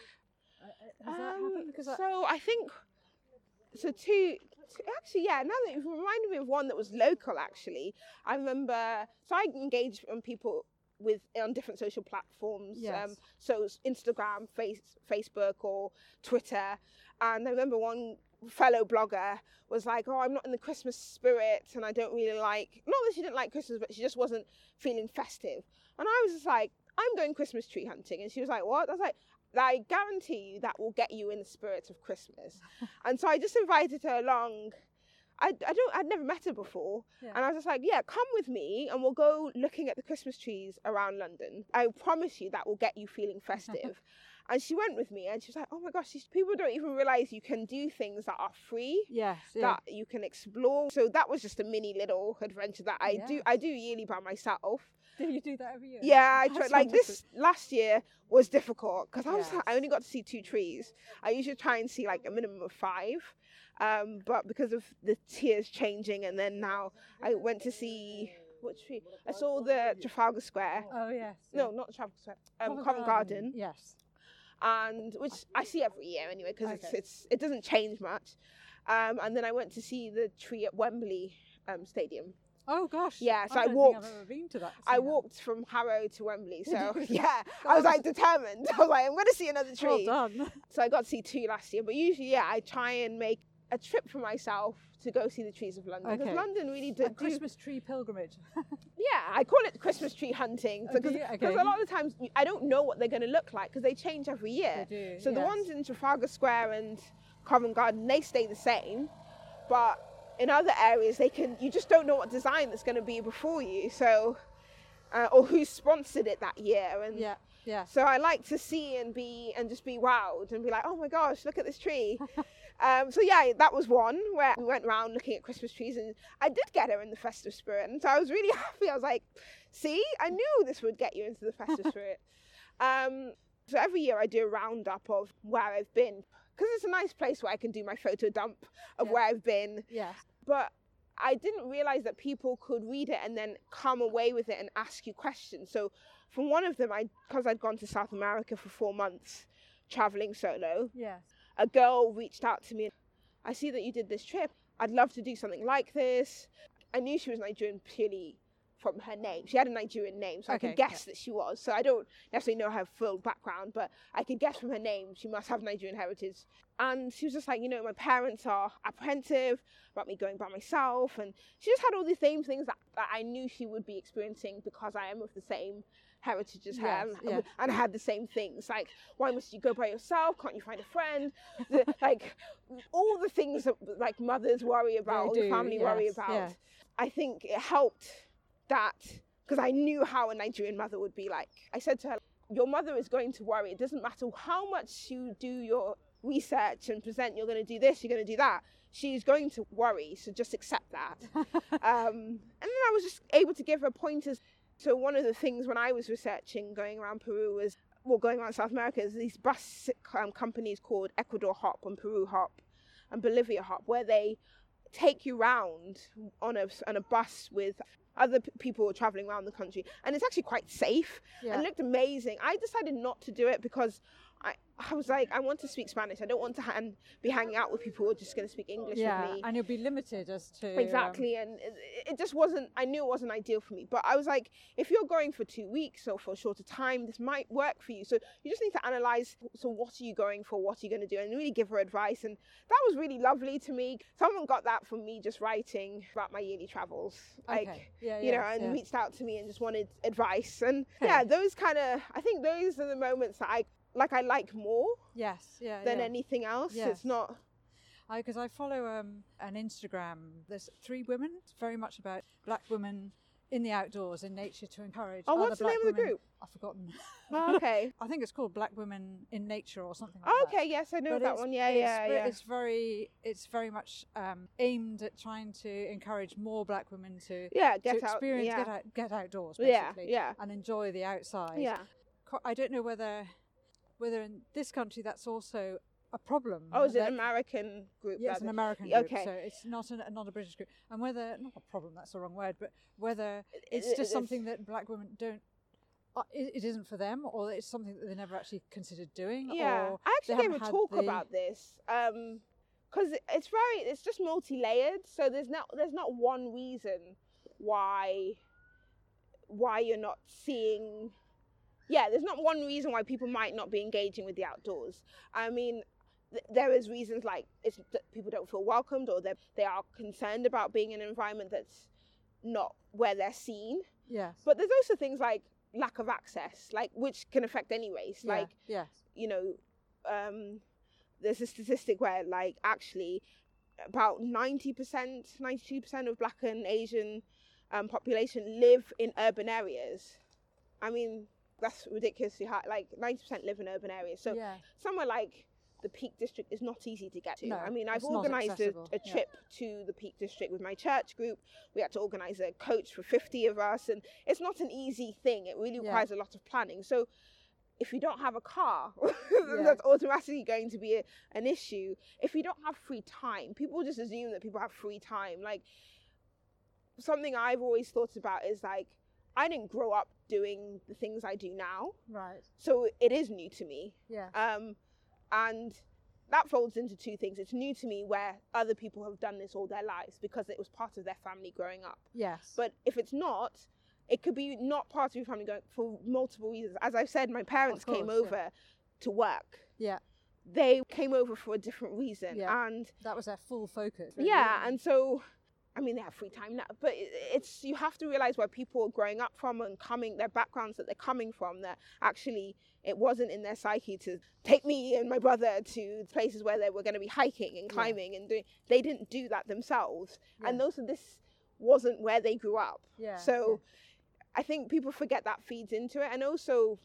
that Um, so I think so two, two actually yeah now that you've reminded me of one that was local actually I remember so I engage on people with on different social platforms Yes. um, so Instagram face, Facebook or Twitter and I remember one fellow blogger was like oh I'm not in the Christmas spirit and I don't really like not that she didn't like Christmas but she just wasn't feeling festive and I was just like I'm going Christmas tree hunting and she was like what I was like I guarantee you that will get you in the spirit of Christmas. and so I just invited her along. I, I don't I'd never met her before. Yeah. And I was just like, yeah, come with me and we'll go looking at the Christmas trees around London. I promise you that will get you feeling festive. and she went with me and she was like, oh my gosh, these people don't even realize you can do things that are free. yes, yeah. That you can explore. So that was just a mini little adventure that I do I do yearly by myself. do you do that every year? Yeah, I tried. Like this last year was difficult because I was Yes. I only got to see two trees. I usually try and see like a minimum of five, um, but because of the tiers changing, and then now I went to see what tree? I saw the Trafalgar Square. Oh yes. No, not Trafalgar Square. Um, Covent Covent Garden, Yes. And which I see every year anyway because Okay. it's it doesn't change much. Um, and then I went to see the tree at Wembley um, Stadium. Oh gosh. Yeah, so I I walked- Think I've ever been to that. I walked from Harrow to Wembley, so yeah, I was like determined. I was like, I'm going to see another tree. Well done. So I got to see two last year, but usually, yeah, I try and make a trip for myself to go see the trees of London because Okay. London really A do, do- Christmas tree pilgrimage. Yeah, I call it Christmas tree hunting Oh, because Okay. a lot of the times I don't know what they're going to look like because they change every year. They do, So the ones in Trafalgar Square and Covent Garden they stay the same, but in other areas they can you just don't know what design that's going to be before you. So uh, or who sponsored it that year and Yeah. Yeah. So I like to see and be and just be wowed and be like, oh my gosh, look at this tree. um, so yeah, that was one where we went around looking at Christmas trees and I did get her in the festive spirit, and so I was really happy. I was like, see, I knew this would get you into the festive spirit. Um, so every year I do a roundup of where I've been because it's a nice place where I can do my photo dump of Yeah. where I've been Yes. but I didn't realize that people could read it and then come away with it and ask you questions. So, from one of them, I because I'd gone to South America for four months, traveling solo, Yes. A girl reached out to me. I see that you did this trip. I'd love to do something like this. I knew she was Nigerian purely from her name. She had a Nigerian name, so I Okay, could guess that she was. So I don't necessarily know her full background, but I could guess from her name she must have Nigerian heritage. And she was just like, you know, my parents are apprehensive about me going by myself, and she just had all the same things that, that I knew she would be experiencing because I am of the same heritage as her, Yes, and, yeah. and had the same things like, why must you go by yourself? Can't you find a friend? The- like all the things that like mothers worry about, or do, family worry about. yes. I think it helped that because I knew how a Nigerian mother would be like. I said to her, Your mother is going to worry. It doesn't matter how much you do your research and present, you're going to do this, you're going to do that. She's going to worry, so just accept that. um, and then I was just able to give her pointers. So, one of the things when I was researching going around Peru was, well, going around South America, is these bus um, companies called Ecuador Hop and Peru Hop and Bolivia Hop, where they take you round on a, on a bus with other p- people traveling around the country and it's actually quite safe Yeah. and it looked amazing i decided not to do it because I, I was like, I want to speak Spanish. I don't want to ha- be hanging out with people who are just going to speak English yeah, with me. and you'll be limited as to um, Exactly, and it, it just wasn't. I knew it wasn't ideal for me, but I was like, if you're going for two weeks or for a shorter time, this might work for you. So you just need to analyze. So what are you going for? What are you going to do? And really give her advice. And that was really lovely to me. Someone got that from me just writing about my yearly travels, like okay. yeah, you know, and yes. reached out to me and just wanted advice. And Okay. yeah, those kind of. I think those are the moments that I like. I like more yes, yeah, than yeah. anything else. Yes. It's not. because I, follow um, an Instagram. There's three women. It's very much about black women in the outdoors, in nature, to encourage. Oh, what's the name of the group? I've forgotten. Oh, okay. I think it's called Black Women in Nature or something like Oh, that. okay. Yes, I know But that one. Yeah, it's yeah, yeah. It's very, it's very much um, aimed at trying to encourage more black women to, yeah, to get out. experience, Yeah. get out, get outdoors, basically, yeah, yeah. and enjoy the outside. yeah. I don't know whether, whether in this country that's also a problem. Oh, is it an American group? Yeah, it's an? American group, okay. so it's not an, not a British group. And whether not a problem, that's the wrong word, but whether It- it's it- just it's- something that black women don't. Uh, it, it isn't for them, or it's something that they never actually considered doing. Yeah, I actually gave a talk the- about this because it's very, it's just multi-layered. So there's not, there's not one reason why, why you're not seeing. Yeah, there's not one reason why people might not be engaging with the outdoors. I mean, th- there is reasons like it's that people don't feel welcomed or they they are concerned about being in an environment that's not where they're seen. Yes. But there's also things like lack of access, like which can affect any race. Yeah, Like yes. you know, um, there's a statistic where like actually about 90%, 92% of black and Asian um, population live in urban areas. I mean, that's ridiculously high. Like 90% live in urban areas. So yeah. somewhere like the Peak District is not easy to get to. No, I mean, I've organised a, a yeah. trip to the Peak District with my church group. We had to organise a coach for 50 of us, and it's not an easy thing. It really Yeah. requires a lot of planning. So if you don't have a car, Yeah. that's automatically going to be a, an issue. If you don't have free time, people just assume that people have free time. Like something I've always thought about is like, I didn't grow up doing the things I do now, Right. so it is new to me. Yeah. Um, and that folds into two things. It's new to me where other people have done this all their lives because it was part of their family growing up. yes. But if it's not, it could be not part of your family going for multiple reasons. As I've said, my parents came course, yeah. over to work. yeah. They came over for a different reason. Yeah. And That was their full focus. really, yeah, and so I mean they have free time now, but it's you have to realize where people are growing up from and coming their backgrounds that they're coming from that actually it wasn't in their psyche to take me and my brother to places where they were going to be hiking and Yeah. climbing and doing they didn't do that themselves and Yeah. also this wasn't where they grew up yeah. so I think people forget that feeds into it. And also,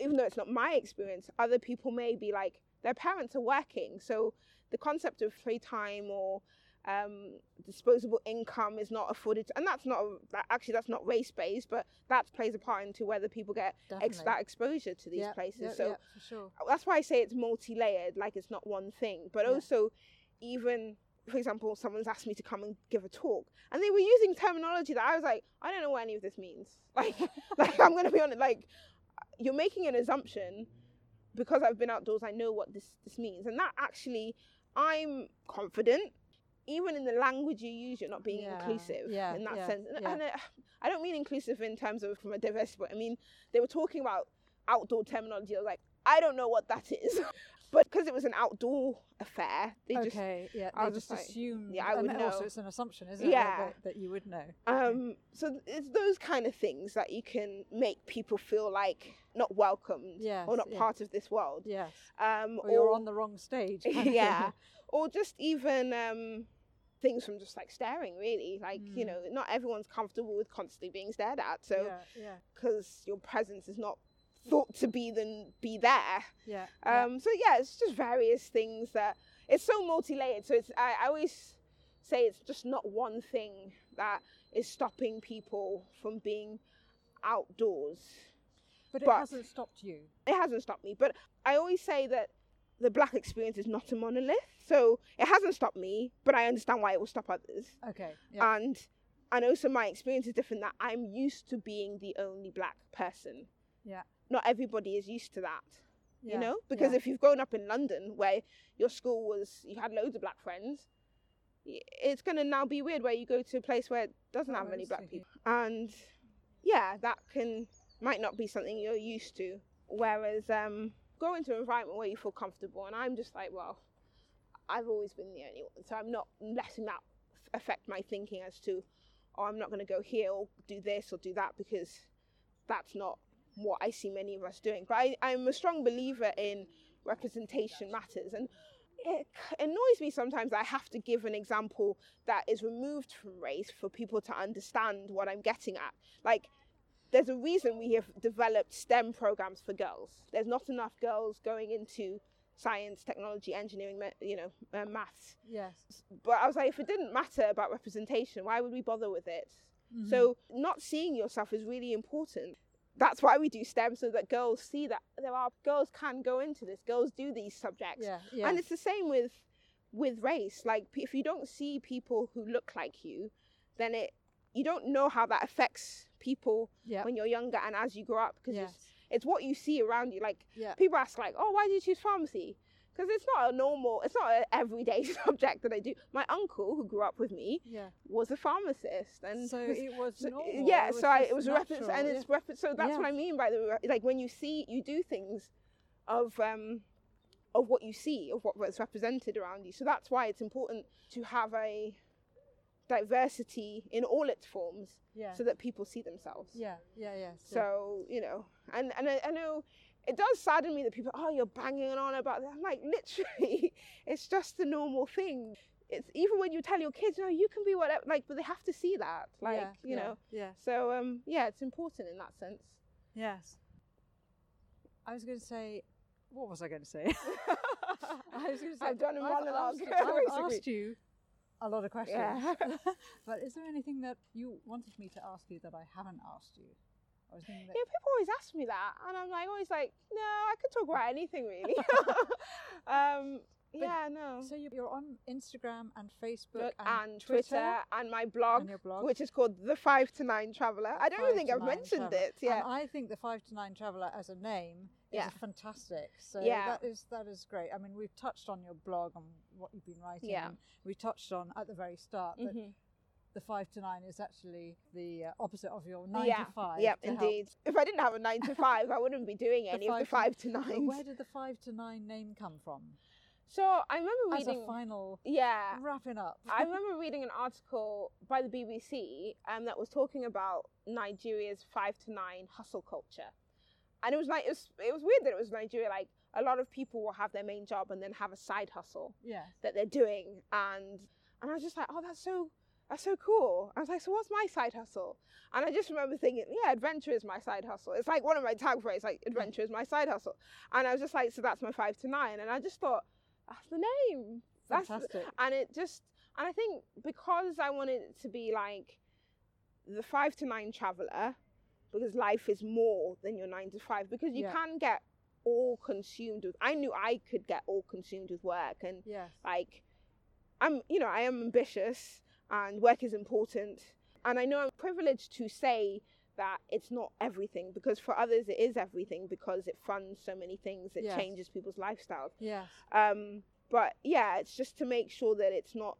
even though it's not my experience, other people may be like, their parents are working. So the concept of free time or um, disposable income is not afforded. And that's not, that, actually, that's not race based, but that plays a part into whether people get ex- that exposure to these Yeah, places. yeah, so for sure. that's why I say it's multi-layered, like it's not one thing. But also, even for example, someone's asked me to come and give a talk, and they were using terminology that I was like, I don't know what any of this means. Like, like I'm gonna be honest, like you're making an assumption because I've been outdoors. I know what this this means, and that actually, I'm confident. Even in the language you use, you're not being Yeah, inclusive yeah, in that yeah, sense. And, and uh, I don't mean inclusive in terms of from a diversity, but I mean they were talking about outdoor terminology. I was like, I don't know what that is. but because it was an outdoor affair, they just okay, yeah, I just just like, assume. yeah, I would then Also, know. it's an assumption, isn't it? Yeah. That, that you would know. um so it's those kind of things that you can make people feel like not welcomed Yes, or not yeah. part of this world. Yes. Um Or you're on the wrong stage. kind of thing. yeah. Or just even um things from just like staring really. Like, you Mm. know, not everyone's comfortable with constantly being stared at. So yeah, yeah, because your presence is not thought to be then be there. yeah. yeah. Um, so yeah, it's just various things that it's so multi-layered. So it's I, I always say it's just not one thing that is stopping people from being outdoors. but it but- hasn't stopped you. It hasn't stopped me, but I always say that the black experience is not a monolith. So it hasn't stopped me, but I understand why it will stop others. Okay. Yeah. And and also my experience is different that I'm used to being the only black person. Yeah. Not everybody is used to that. Yeah. you know because yeah. if you've grown up in london where your school was you had loads of black friends it's going to now be weird where you go to a place where it doesn't Oh, have many black people and yeah that can might not be something you're used to whereas um go into an environment where you feel comfortable and i'm just like well i've always been the only one so i'm not letting that affect my thinking as to oh i'm not going to go here or do this or do that because that's not what i see many of us doing but I, i'm a strong believer in representation matters and it annoys me sometimes I have to give an example that is removed from race for people to understand what I'm getting at. Like, there's a reason we have developed STEM programs for girls. There's not enough girls going into science, technology, engineering, you know, uh, maths. Yes. But I was like, if it didn't matter about representation, why would we bother with it? Mhm. So, not seeing yourself is really important. That's why we do STEM so that girls see that there are girls can go into this. Girls do these subjects yeah, yeah. and it's the same with with race like if you don't see people who look like you then it you don't know how that affects people yeah. when you're younger and as you grow up because yes. it's, it's what you see around you like Yeah. people ask like oh why did you choose pharmacy because it's not a normal it's not an everyday subject that i do my uncle who grew up with me Yeah. was a pharmacist and so it was so- normal. yeah, was so I, it was a reference, natural, and yeah. it's reference. So that's Yeah. what I mean by the like when you see you do things of um of what you see of what was represented around you. So that's why it's important to have a diversity in all its forms, yeah. so that people see themselves. yeah, yeah, yeah. So you know, and and I, I know it does sadden me that people, oh, you're banging on about that. I'm like, literally, it's just a normal thing. It's even when you tell your kids, no, you can be whatever, like, but they have to see that, like, yeah, you know. Yeah. So um, yeah, it's important in that sense. Yes. I was going to say, what was I going to say? I was going to say, I've done a monologue, Asked, I've asked you a lot of questions. Yeah. but is there anything that you wanted me to ask you that I haven't asked you? I was thinking that, Yeah, people always ask me that, and I'm like always like, no, I could talk about anything really. um, yeah, no. so you- you're on Instagram and Facebook and, and Twitter, and my blog, and blog. which is called The Five to Nine Traveller. I don't even think I've mentioned Traveller. it. Yeah, And I think the five to nine traveller as a name Yeah. is fantastic. So Yeah. that is that is great. I mean, we've touched on your blog and what you've been writing. Yeah. we touched on at the very start that Mhm. the five to nine is actually the uh, opposite of your nine yeah, to five. Yep, to help- indeed. If I didn't have a nine to five, I wouldn't be doing The any of the five five to nine. where did the five to nine name come from? So I remember reading. As a final yeah, wrapping up. I remember reading an article by the BBC um, that was talking about Nigeria's five to nine hustle culture, and it was like it was, it was weird that it was Nigeria. Like a lot of people will have their main job and then have a side hustle yeah. that they're doing, and and I was just like, oh, that's so that's so cool. I was like, so what's my side hustle? And I just remember thinking, yeah, adventure is my side hustle. It's like one of my tag phrases, like adventure is my side hustle. And I was just like, so that's my five to nine, and I just thought, that's the name. That's Fantastic. and it just and I think because I wanted it to be like the five to nine traveler, because life is more than your nine to five, because you Yeah. can get all consumed with I knew I could get all consumed with work and Yes. like I'm you know, I am ambitious and work is important. And I know I'm privileged to say that it's not everything because for others it is everything because it funds so many things, it Yes. changes people's lifestyles. Yes. Um, but yeah, it's just to make sure that it's not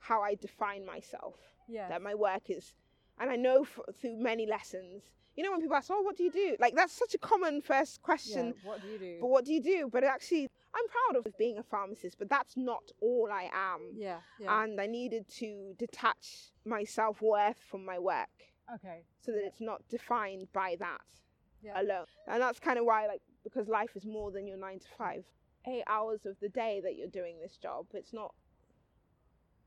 how I define myself. Yes. That my work is, and I know f- through many lessons. You know, when people ask, "Oh, what do you do?" Like that's such a common first question. yeah. What do you do? But what do you do? But actually, I'm proud of being a pharmacist, but that's not all I am. yeah. Yeah. And I needed to detach my self worth from my work okay. so that it's not defined by that Yeah. alone. And that's kind of why, like, because life is more than your nine to five. Eight hours of the day that you're doing this job, it's not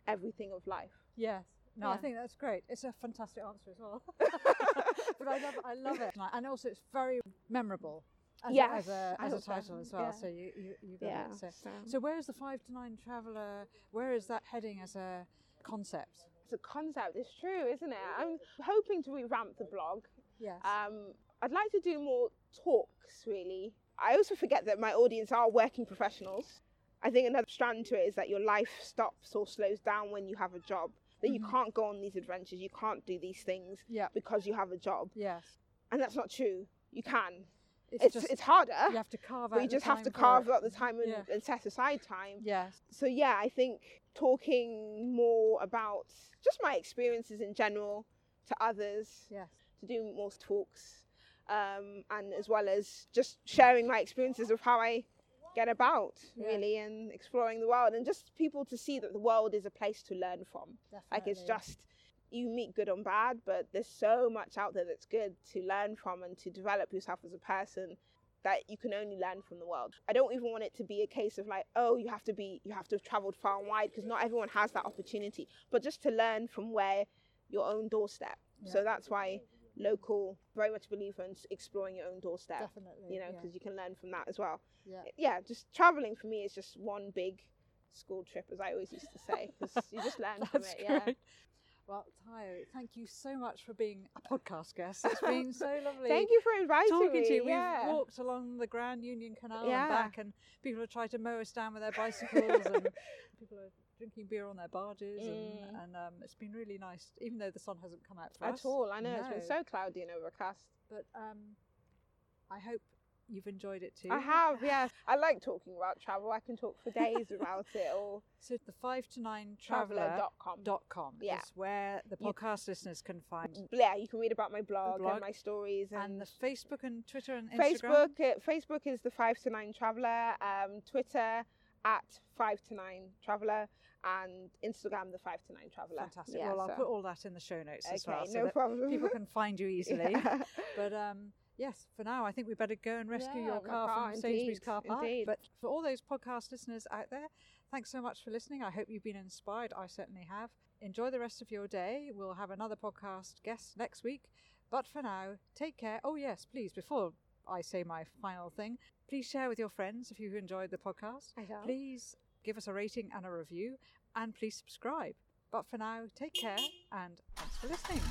everything of life. Yes. No, I think that's great. It's a fantastic answer as well. but I love, I love it, and also it's very memorable as, a, as Yes, a, as a hope so. title as well. Yeah. So you you, you got Yeah. it. So, So, so where is the five to nine traveller? Where is that heading as a concept? It's a concept. It's true, isn't it? I'm hoping to revamp the blog. Yes. Um, I'd like to do more talks, really. I also forget that my audience are working professionals. I think another strand to it is that your life stops or slows down when you have a job. That you Mhm. can't go on these adventures, you can't do these things yeah. because you have a job. Yes. And that's not true. You can. It's just- it's harder. you have to carve out. you just have to carve out the time and, Yeah. and set aside time. Yes. So yeah, I think talking more about just my experiences in general to others, Yes. to do more talks, um, and as well as just sharing my experiences of how I get about Yeah. really and exploring the world and just people to see that the world is a place to learn from. Like it's just you meet good and bad, but there's so much out there that's good to learn from and to develop yourself as a person that you can only learn from the world. I don't even want it to be a case of like, oh, you have to be you have to have traveled far and wide because not everyone has that opportunity, but just to learn from where your own doorstep. Yeah. So that's why local very much believe in exploring your own doorstep, Definitely. you know, yeah. because you can learn from that as well. yeah. Yeah, just traveling for me is just one big school trip as I always used to say because you just learn from it, yeah. Well, Tayo, thank you so much for being a podcast guest. It's been so lovely. Thank you for inviting talking me. to you. Yeah. We've walked along the Grand Union Canal Yeah. and back, and people have tried to mow us down with their bicycles, and people are drinking beer on their barges, and, Mm. and um, it's been really nice, even though the sun hasn't come out for At us. all, I know it's been so cloudy and overcast. But um, I hope you've enjoyed it too. I have, yes. I like talking about travel. I can talk for days about it. Or So the five to nine traveler traveller.com. dot com Yeah. is where the You- podcast listeners can find Yeah, you can read about my blog, blog. and my stories and, and the Facebook and Twitter and Instagram. Facebook. uh, Facebook is the five to nine traveler. Um, Twitter at five to nine traveler, and Instagram the five to nine traveler. Fantastic. Yeah, well, I'll put all that in the show notes as okay, well, so no problem. people can find you easily. Yeah. But um, yes, for now, I think we better go and rescue Yeah, your car, car, from Sainsbury's car park. indeed. But for all those podcast listeners out there, thanks so much for listening. I hope you've been inspired. I certainly have. Enjoy the rest of your day. We'll have another podcast guest next week. But for now, take care. Oh, yes, please, before I say my final thing, please share with your friends if you've enjoyed the podcast. I shall. Please give us a rating and a review, and please subscribe. But for now, take care and thanks for listening.